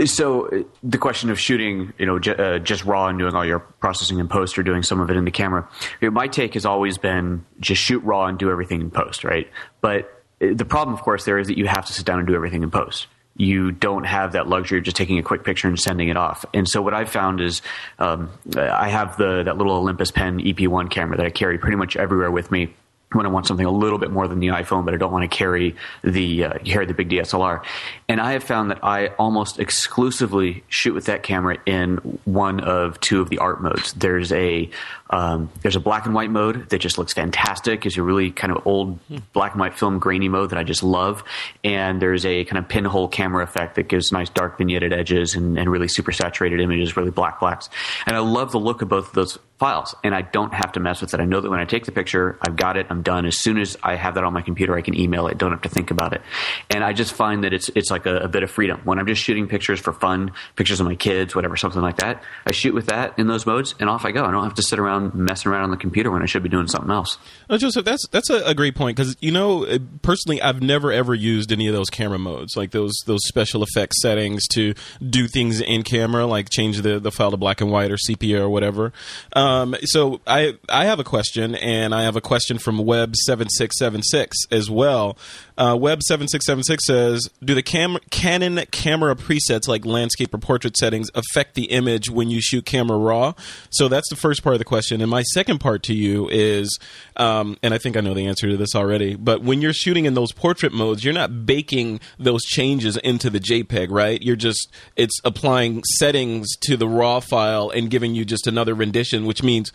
So uh, the question of shooting, you know, j- uh, just raw and doing all your processing in post, or doing some of it in the camera. You know, my take has always been just shoot raw and do everything in post, right? But uh, the problem, of course, there is that you have to sit down and do everything in post you don't have that luxury of just taking a quick picture and sending it off. And so what I've found is um, I have the that little Olympus Pen EP1 camera that I carry pretty much everywhere with me when I want something a little bit more than the iPhone, but I don't want to carry the uh, carry the big DSLR. And I have found that I almost exclusively shoot with that camera in one of two of the art modes. There's a um, there's a black and white mode that just looks fantastic. It's a really kind of old black and white film grainy mode that I just love. And there's a kind of pinhole camera effect that gives nice dark vignetted edges and, and really super saturated images, really black blacks. And I love the look of both of those files and I don't have to mess with it. I know that when I take the picture, I've got it, I'm done. As soon as I have that on my computer, I can email it, don't have to think about it. And I just find that it's it's like a, a bit of freedom. When I'm just shooting pictures for fun, pictures of my kids, whatever, something like that, I shoot with that in those modes and off I go. I don't have to sit around messing around on the computer when I should be doing something else. No, Joseph, that's that's a, a great point because you know uh, personally, I've never ever used any of those camera modes, like those those special effects settings to do things in camera, like change the the file to black and white or sepia or whatever. Um, so I I have a question, and I have a question from Web seven six seven six as well. Uh, Web seven six seven six says, "Do the cam- Canon camera presets like landscape or portrait settings affect the image when you shoot camera raw?" So that's the first part of the question. And my second part to you is, um, and I think I know the answer to this already, but when you're shooting in those portrait modes, you're not baking those changes into the JPEG, right? You're just it's applying settings to the raw file and giving you just another rendition, which means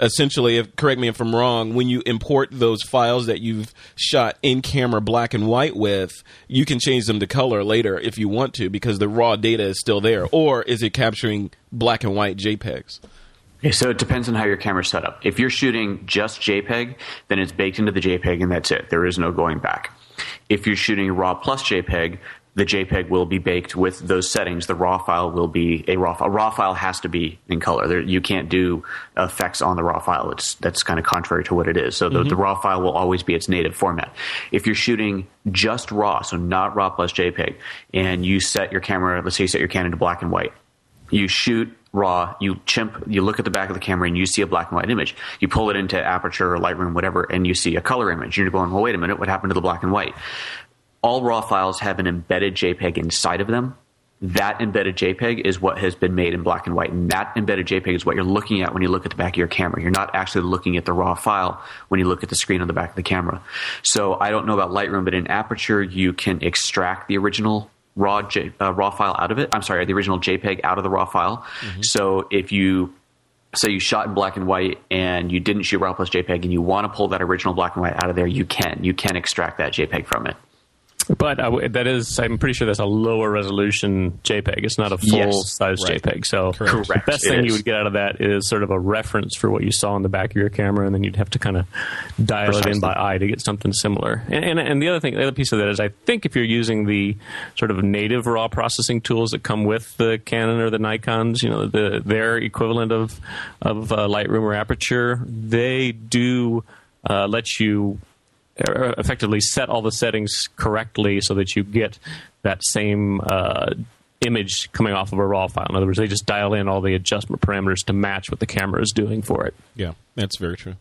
essentially, if, correct me if I'm wrong, when you import those files that you've shot in camera black and white with, you can change them to color later if you want to because the raw data is still there. Or is it capturing black and white JPEGs? Okay, so it depends on how your camera's set up. If you're shooting just JPEG, then it's baked into the JPEG and that's it. There is no going back. If you're shooting RAW plus JPEG, the JPEG will be baked with those settings. The RAW file will be a RAW file. A RAW file has to be in color. There, you can't do effects on the RAW file. It's that's kind of contrary to what it is. So the, mm-hmm. the, RAW file will always be its native format. If you're shooting just RAW, so not RAW plus JPEG, and you set your camera, let's say you set your Canon to black and white, you shoot raw, you chimp, you look at the back of the camera and you see a black and white image. You pull it into Aperture or Lightroom, whatever, and you see a color image. You're going, well, wait a minute, what happened to the black and white? All raw files have an embedded JPEG inside of them. That embedded JPEG is what has been made in black and white. And that embedded JPEG is what you're looking at when you look at the back of your camera. You're not actually looking at the raw file when you look at the screen on the back of the camera. So I don't know about Lightroom, but in Aperture, you can extract the original raw J, uh, raw file out of it. I'm sorry, the original JPEG out of the raw file. Mm-hmm. So if you say you shot in black and white and you didn't shoot raw plus JPEG and you want to pull that original black and white out of there, you can. You can extract that JPEG from it. But uh, that is, I'm pretty sure that's a lower resolution JPEG. It's not a full Yes. size Right. JPEG. So Correct. the best It thing you would get out of that is sort of a reference for what you saw in the back of your camera, and then you'd have to kind of dial it in by eye to get something similar. And, and, and the other thing, the other piece of that is, I think if you're using the sort of native raw processing tools that come with the Canon or the Nikon's, you know, the their equivalent of of uh, Lightroom or Aperture, they do uh, let you effectively set all the settings correctly so that you get that same uh, image coming off of a raw file. In other words, they just dial in all the adjustment parameters to match what the camera is doing for it. Yeah, that's very true.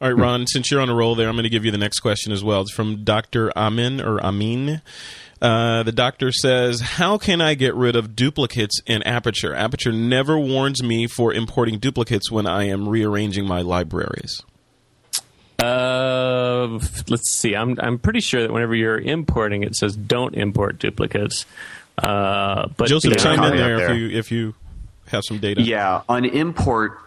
All right, Ron, since you're on a roll there, I'm going to give you the next question as well. It's from Dr. Amin or Amin. Uh, the doctor says, How can I get rid of duplicates in Aperture? Aperture never warns me for importing duplicates when I am rearranging my libraries. Uh, let's see. I'm I'm pretty sure that whenever you're importing, it says don't import duplicates. Uh, but Joseph, yeah, chime in comment there, if you if you have some data. Yeah, on import,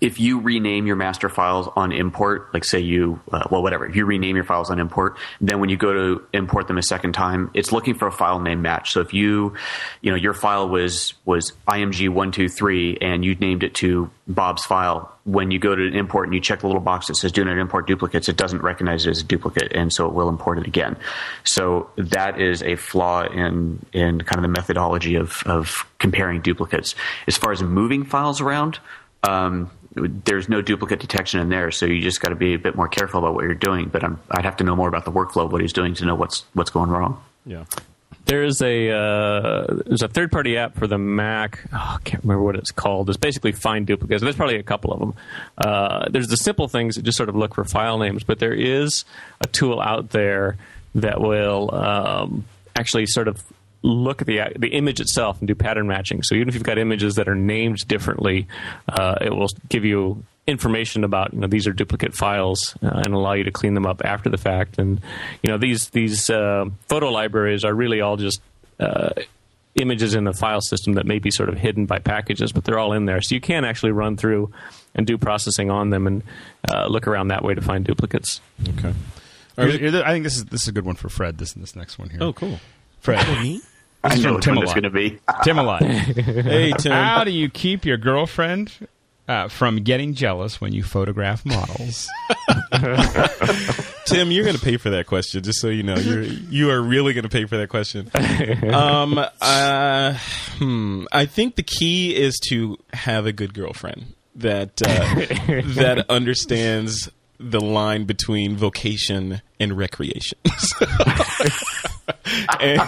if you rename your master files on import, like say you, uh, well, whatever, if you rename your files on import, then when you go to import them a second time, it's looking for a file name match. So if you, you know, your file was was img one two three, and you named it to Bob's file, when you go to import and you check the little box that says "Do not import duplicates," it doesn't recognize it as a duplicate, and so it will import it again. So that is a flaw in in kind of the methodology of of comparing duplicates. As far as moving files around, um, there's no duplicate detection in there, so you just got to be a bit more careful about what you're doing. But I'm, I'd have to know more about the workflow of what he's doing to know what's what's going wrong. Yeah. There's a uh, there's a third party app for the Mac. Oh, I can't remember what it's called. It's basically find duplicates. There's probably a couple of them. Uh, there's the simple things that just sort of look for file names, but there is a tool out there that will um, actually sort of look at the the image itself and do pattern matching. So even if you've got images that are named differently, uh, it will give you information about you know these are duplicate files uh, and allow you to clean them up after the fact. And you know these these uh, photo libraries are really all just uh, images in the file system that may be sort of hidden by packages, but they're all in there. So you can actually run through and do processing on them and uh, look around that way to find duplicates. Okay. Right. I think this is this is a good one for Fred. This this next one here. Oh, cool. Fred. Me? I know from which one it's going to be. Tim alive. Hey, Tim. How do you keep your girlfriend uh, from getting jealous when you photograph models? Tim, you're going to pay for that question, just so you know. You're you are really going to pay for that question. Um, uh, hmm, I think the key is to have a good girlfriend that uh, that understands the line between vocation and recreation. and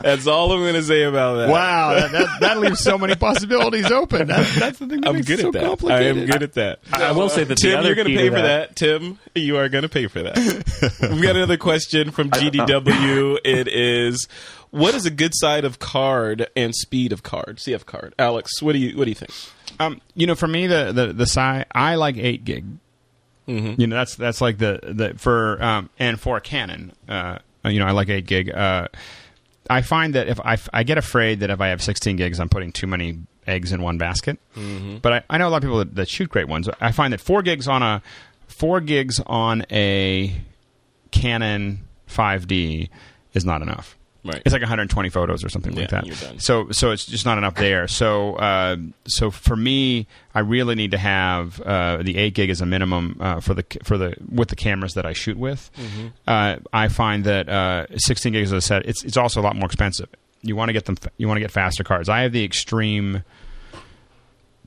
that's all I'm going to say about that. wow, that, that, that leaves so many possibilities open. That, that's the thing that I'm makes good it so at that. I am good at that. I will say that the Tim, other you're going to pay for that- that. Tim, you are going to pay for that. We've got another question from GDW. It is, what is a good side of card and speed of card? CF card. Alex, what do you what do you think? Um, you know, for me, the the the size I like eight gig. You know, that's that's like the the for um and for Canon, uh, you know, I like eight gig. Uh, I find that if I I get afraid that if I have sixteen gigs, I'm putting too many eggs in one basket. But I, I know a lot of people that, that shoot great ones. I find that four gigs on a four gigs on a Canon 5D is not enough. Right. It's like 120 photos or something like that. So so it's just not enough there. So uh, so for me, I really need to have uh, the eight gig as a minimum uh, for the for the with the cameras that I shoot with. Mm-hmm. Uh, I find that uh, 16 gigs as a set, it's it's also a lot more expensive. You want to get them. You want to get faster cards. I have the extreme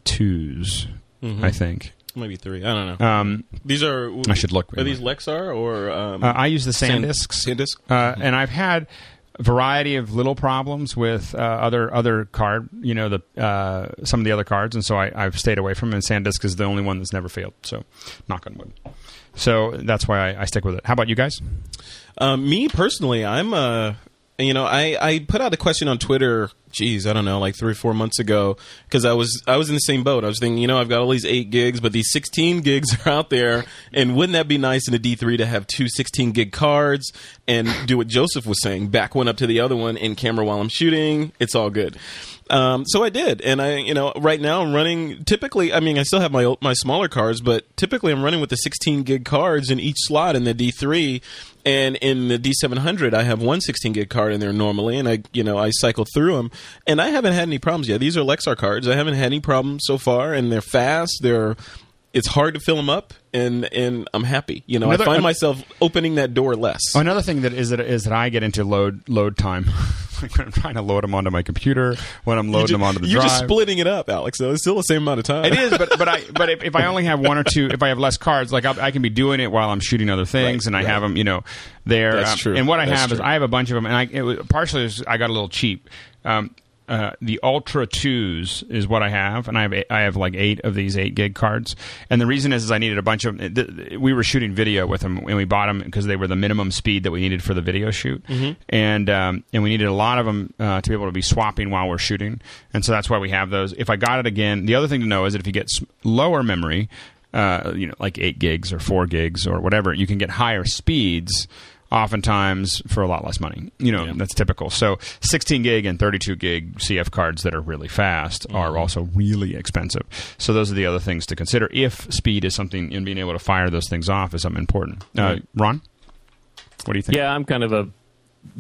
twos. Mm-hmm. I think. Maybe three. I don't know. Um, these are. I should look. Are these Lexar or? Um, uh, I use the Sand- SanDisks. SanDisk? uh, and I've had variety of little problems with uh, other other card, you know, the uh, some of the other cards, and so I, I've stayed away from it. And SanDisk is the only one that's never failed. So, knock on wood. So that's why I, I stick with it. How about you guys? Um, me personally, I'm uh you know, I, I put out a question on Twitter geez, I don't know, like three or four months ago, because I was I was in the same boat. I was thinking, you know, I've got all these eight gigs, but these 16 gigs are out there, and wouldn't that be nice in a D3 to have two 16 gig cards and do what Joseph was saying, back one up to the other one in camera while I'm shooting? It's all good. Um, so I did, and I, you know, right now I'm running. Typically, I mean, I still have my my smaller cards, but typically I'm running with the 16 gig cards in each slot in the D3, and in the D700 I have one 16 gig card in there normally, and I, you know, I cycle through them, and I haven't had any problems yet. These are Lexar cards. I haven't had any problems so far, and they're fast. They're it's hard to fill them up, and and I'm happy. You know, Another- I find myself opening that door less. Oh, another thing that is that is that I get into load load time. when I'm trying to load them onto my computer, when I'm loading them onto the drive. You're drive. just splitting it up, Alex. Though it's still the same amount of time. It is, but but I but if, if I only have one or two, if I have less cards, like I'll, I can be doing it while I'm shooting other things, Right, and I right. have them, you know, there. That's um, true. And what I That's have is. I have a bunch of them, and I it was, partially I got a little cheap. Um, uh, the Ultra Twos is what I have, and I have eight, I have like eight of these eight gig cards. And the reason is, is I needed a bunch of. th- th- We were shooting video with them, and we bought them because they were the minimum speed that we needed for the video shoot, and um, and we needed a lot of them uh, to be able to be swapping while we're shooting, and so that's why we have those. If I got it again, the other thing to know is that if you get lower memory, uh, you know, like eight gigs or four gigs or whatever, you can get higher speeds. Oftentimes for a lot less money, you know that's typical. So 16 gig and 32 gig CF cards that are really fast are also really expensive. So those are the other things to consider if speed is something and being able to fire those things off is something important. Uh, Ron, what do you think? Yeah, I'm kind of a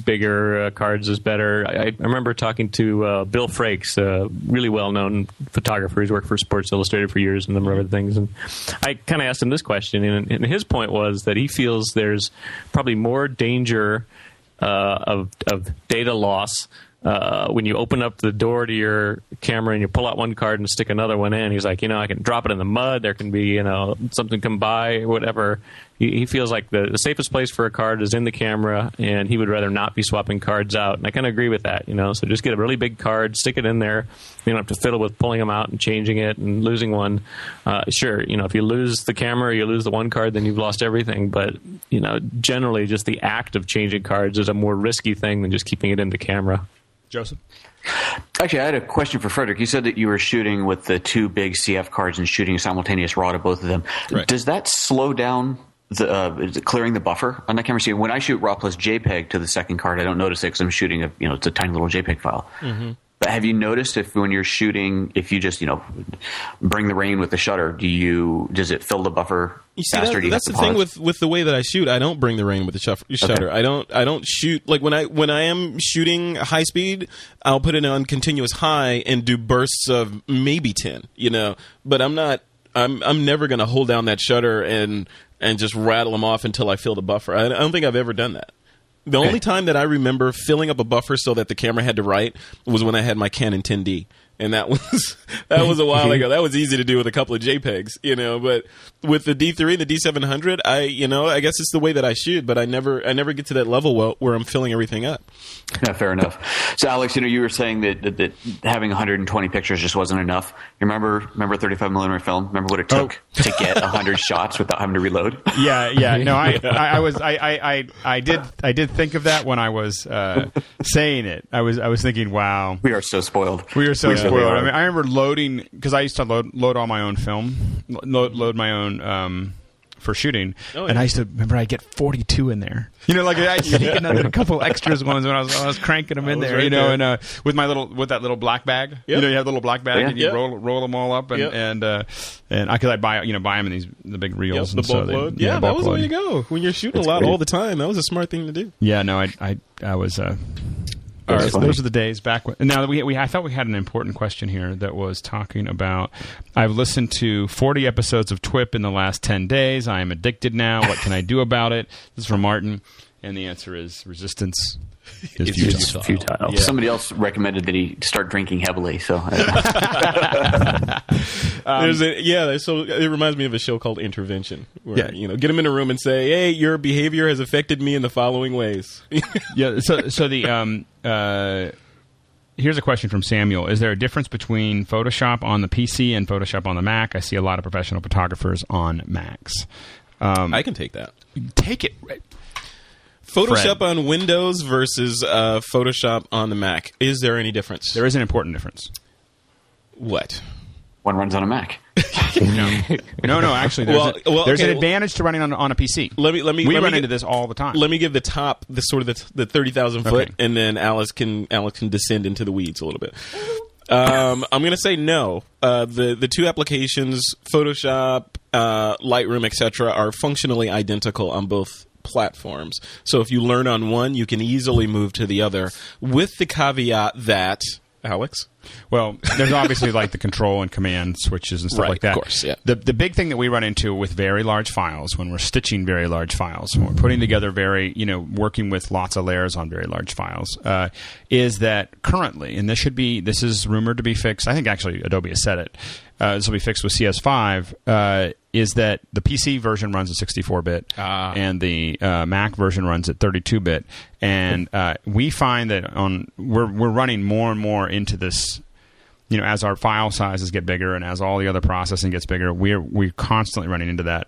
bigger uh, cards is better. I, I remember talking to uh, Bill Frakes, a really well-known photographer. He's worked for Sports Illustrated for years and a number of other things. And I kind of asked him this question, and, and his point was that he feels there's probably more danger uh, of of data loss. Uh, when you open up the door to your camera and you pull out one card and stick another one in, he's like, you know, I can drop it in the mud. There can be, you know, something come by, or whatever. He, he feels like the, the safest place for a card is in the camera, and he would rather not be swapping cards out. And I kind of agree with that, you know. So just get a really big card, stick it in there. You don't have to fiddle with pulling them out and changing it and losing one. Uh, sure, you know, if you lose the camera, you lose the one card, then you've lost everything. But you know, generally, just the act of changing cards is a more risky thing than just keeping it in the camera. Joseph. Actually, I had a question for Frederick. You said that you were shooting with the two big CF cards and shooting a simultaneous raw to both of them. Right. Does that slow down the uh, clearing the buffer on that camera? See, when I shoot raw plus JPEG to the second card, I don't notice it because I'm shooting a you know it's a tiny little JPEG file. Mm-hmm. But have you noticed if when you're shooting, if you just you know bring the rain with the shutter, do you does it fill the buffer You see, faster? that, that's the thing with with the way that I shoot. I don't bring the rain with the shutter. I don't. I don't shoot like when I when I am shooting high speed. I'll put it on continuous high and do bursts of maybe ten. You know, but I'm not. I'm I'm never going to hold down that shutter and and just rattle them off until I fill the buffer. I, I don't think I've ever done that. The only eh. time that I remember filling up a buffer so that the camera had to write was when I had my Canon 10D, and that was that was a while mm-hmm. ago. That was easy to do with a couple of JPEGs, you know. But with the D3 and the D700, I you know I guess it's the way that I shoot, but I never I never get to that level where, where I'm filling everything up. Yeah, fair enough. So, Alex, you know, you were saying that, that, that having 120 pictures just wasn't enough. You remember, remember 35 millimeter film? Remember what it took to get 100 shots without having to reload? Yeah, yeah. No, I, I, I was, I, I, I, I did, I did think of that when I was uh, saying it. I was, I was thinking, wow, We are so spoiled. we are so We really spoiled. are. I mean, I remember loading because I used to load, load all my own film, load, load my own. Um, for shooting, Oh, and. I used to remember I'd get forty two in there. You know, like I sneak another a couple extras ones when I was, when I was cranking them in there. right you know, there. and uh, with my little with that little black bag. You know, you have the little black bag, Yeah. and you Yep. roll roll them all up, and Yep. and uh, and I could I buy you know buy them in these the big Yep, reels the and so bulk they- load. Yeah, that bulk was the way to go. When you're shooting a lot great. all the time, that was a smart thing to do. Yeah, no, I, I, I was. Uh, Those are the days back. When, now we, we, I thought we had an important question here that was talking about. I've listened to 40 episodes of TWIP in the last 10 days. I am addicted now. What can I do about it? This is from Martin, and the answer is resistance is It's futile. futile. futile. Yeah. Somebody else recommended that he start drinking heavily. So, There's a yeah. So it reminds me of a show called Intervention, where Yeah. you know, get him in a room and say, "Hey, your behavior has affected me in the following ways." yeah. So, so the um, uh, here's a question from Samuel: Is there a difference between Photoshop on the PC and Photoshop on the Mac? I see a lot of professional photographers on Macs. Um, I can take that. take it. Photoshop Fred. on Windows versus uh, Photoshop on the Mac. Is there any difference? There is an important difference. What? One runs on a Mac. No, no, actually, there's, Well- a, well, there's okay, an advantage to running on, on a PC. Let me let me we let run get- into this all the time. Let me give the top, the sort of the, the thirty thousand foot, Okay. and then Alex can Alex can descend into the weeds a little bit. Um, I'm going to say no. Uh, the the two applications, Photoshop, uh, Lightroom, etc., are functionally identical on both platforms. So if you learn on one, you can easily move to the other, with the caveat that Alex. Well, there's obviously like the control and command switches and stuff Right, like that. of course, yeah. The the big thing that we run into with very large files when we're stitching very large files, when we're putting together very, you know, working with lots of layers on very large files, uh, is that currently, and this should be, this is rumored to be fixed. I think actually Adobe has said it. Uh, this will be fixed with CS5. Uh, is that the PC version runs at 64-bit Ah. and the uh, Mac version runs at 32-bit, and uh, we find that on we're we're running more and more into this you know, as our file sizes get bigger and as all the other processing gets bigger, we're we're constantly running into that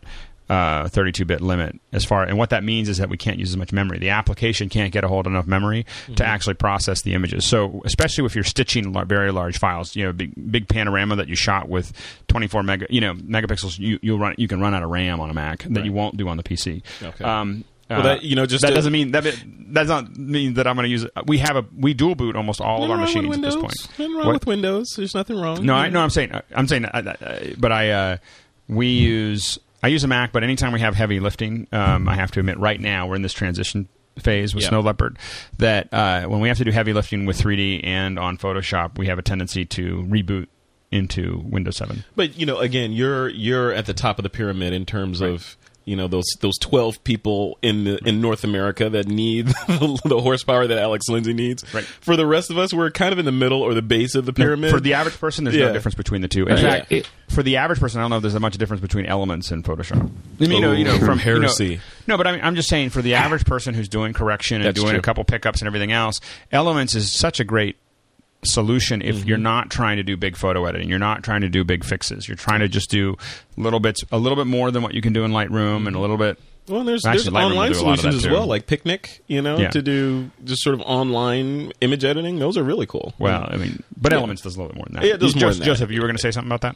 uh, 32-bit limit. As far and what that means is that we can't use as much memory. The application can't get a hold of enough memory to actually process the images. So, especially if you're stitching lar- very large files, you know, big big panorama that you shot with 24 mega, you know, megapixels, you you run you can run out of RAM on a Mac that you won't do on the PC. Okay. Um, Well, uh, that- you know, just that doesn't mean that does not mean that I'm going to use it. We have a we dual boot almost all of our Nothing wrong with machines at this point. Nothing wrong What- with Windows. There's nothing wrong. no, I no, I'm saying I'm saying, uh, uh, but I uh, we use I use a Mac, but anytime we have heavy lifting, um, I have to admit, right now we're in this transition phase with Yeah. Snow Leopard that uh, when we have to do heavy lifting with 3D and on Photoshop, we have a tendency to reboot into Windows 7. But you know, again, you're you're at the top of the pyramid in terms of you know those those twelve people in the in North America that need the, the horsepower that Alex Lindsay needs. Right. For the rest of us, we're kind of in the middle or the base of the pyramid. For the average person, there's Yeah. no difference between the two. In Right. fact, Yeah. for the average person, I don't know if there's that much difference between Elements and Photoshop. I mean, you know, you know, Ooh, from you know- heresy. no, but I mean, I'm just saying for the average person who's doing correction and That's doing true. a couple pickups and everything else, Elements is such a great solution if Mm-hmm. you're not trying to do big photo editing. You're not trying to do big fixes. You're trying to just do little bits, a little bit more than what you can do in Lightroom, and a little bit. well, and there's Actually, there's Lightroom online do a lot of solutions as well, like Picnik. You know, Yeah. to do just sort of online image editing. Those are really cool. Well, I mean, but Elements does a little bit more than that. Yeah, it does more Joseph, than that. Joseph, you were going to say something about that?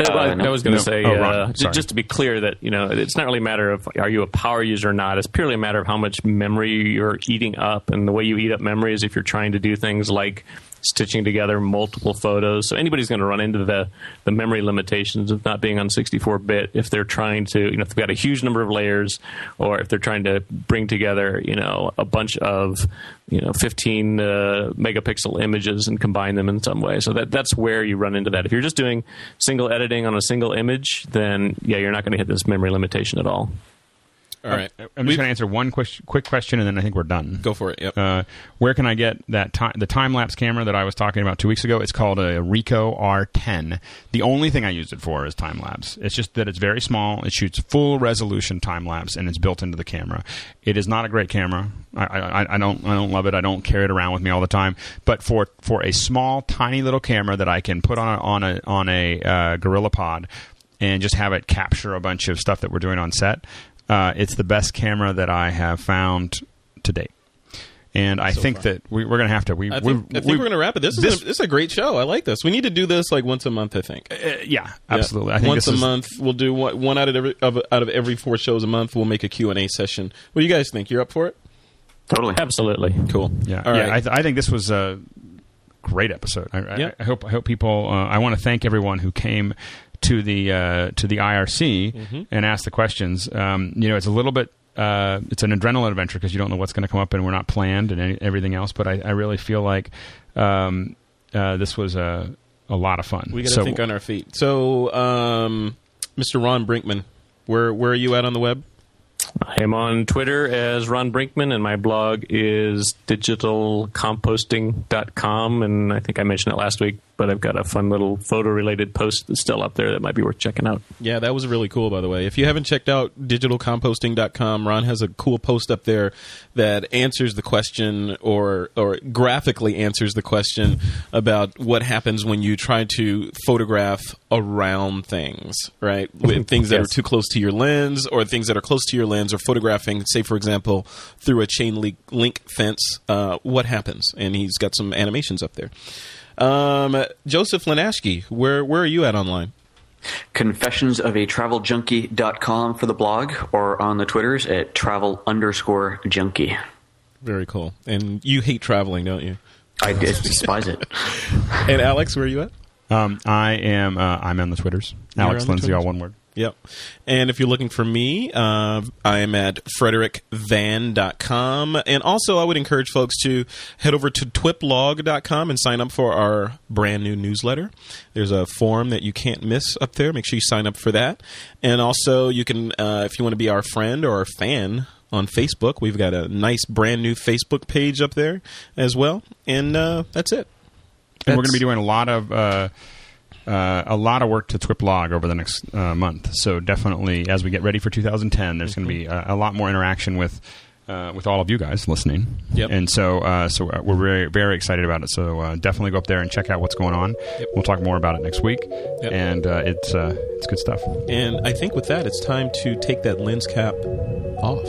Uh, I- no. I was going No. to say, Oh, uh, just to be clear, that you know, it's not really a matter of are you a power user or not. It's purely a matter of how much memory you're eating up, and the way you eat up memory is if you're trying to do things like stitching together multiple photos. So anybody's going to run into the the memory limitations of not being on 64-bit if they're trying to, you know, if they've got a huge number of layers, or if they're trying to bring together, you know, a bunch of you know 15 uh, megapixel images and combine them in some way. So that that's where you run into that. If you're just doing single editing on a single image, then yeah, you're not going to hit this memory limitation at all. All right, I'm just going to answer one quick, quick question, and then I think we're done. go for it. Yep. Uh, where can I get that ti the time lapse camera that I was talking about two weeks ago? It's called a Ricoh R10. The only thing I use it for is time lapse. It's just that it's very small. It shoots full resolution time lapse, and it's built into the camera. It is not a great camera. I, I, I don't I don't love it. I don't carry it around with me all the time. But for for a small, tiny little camera that I can put on a, on a on a uh, Gorilla Pod and just have it capture a bunch of stuff that we're doing on set. Uh, it's the best camera that I have found to date. And I think far. that we, we're going to have to. We, I we, think, I think we, we're going to wrap it. This, this- is a, this is a great show. I like this. We need to do this like once a month. I think. uh, yeah, Yeah. absolutely. I think once this a is, month we'll do one, one out of every of, out of every four shows a month. We'll make a Q and A session. What do you guys think? You're up for it? Totally. Absolutely. Cool. Yeah, All yeah. right. I, th- I think this was a great episode. I, I- Yeah. I, hope I hope people. Uh, I want to thank everyone who came to the uh, to the IRC Mm-hmm. and ask the questions. Um, you know, it's a little bit. Uh, it's an adrenaline adventure because you don't know what's going to come up and we're not planned and any, everything else. But I, I really feel like um, uh, this was a a lot of fun. we got to So- think on our feet. So, um, Mr. Ron Brinkman, where where are you at on the web? I am on Twitter as Ron Brinkman, and my blog is digitalcompositing.com. And I think I mentioned it last week, but I've got a fun little photo related post that's still up there that might be worth checking out. Yeah, that was really cool, by the way. If you haven't checked out digitalcompositing.com, Ron has a cool post up there that answers the question or, or graphically answers the question about what happens when you try to photograph around things, right? With things that Yes. are too close to your lens or things that are close to your lens lens or photographing, say for example, through a chain link, link fence, uh, what happens? And he's got some animations up there. Um, Joseph Linaschke, where where are you at online? Confessions of a travel junkie.com for the blog or on the Twitters at travel underscore junkie. Very cool. And you hate traveling, don't you? I despise it. And Alex, where are you at? Um, I am. Uh, I'm on the Twitters. Alex on the Lindsay, Twitters? all one word. Yep. And if you're looking for me, uh, I am at frederickvan.com. And also, I would encourage folks to head over to twiplog.com and sign up for our brand new newsletter. There's a form that you can't miss up there. Make sure you sign up for that. And also, you can, uh, if you want to be our friend or our fan, on Facebook. We've got a nice brand new Facebook page up there as well. And uh, that's it. And we're going to be doing a lot of uh, uh, a lot of work to Twiplog over the next uh, month. So definitely, as we get ready for 2010, there's going to be a, a lot more interaction with. Uh, with all of you guys listening, Yep. and so uh, so we're very very excited about it. So uh, definitely go up there and check out what's going on. We'll talk more about it next week, Yep. and uh, it's uh, it's good stuff. And I think with that, it's time to take that lens cap off.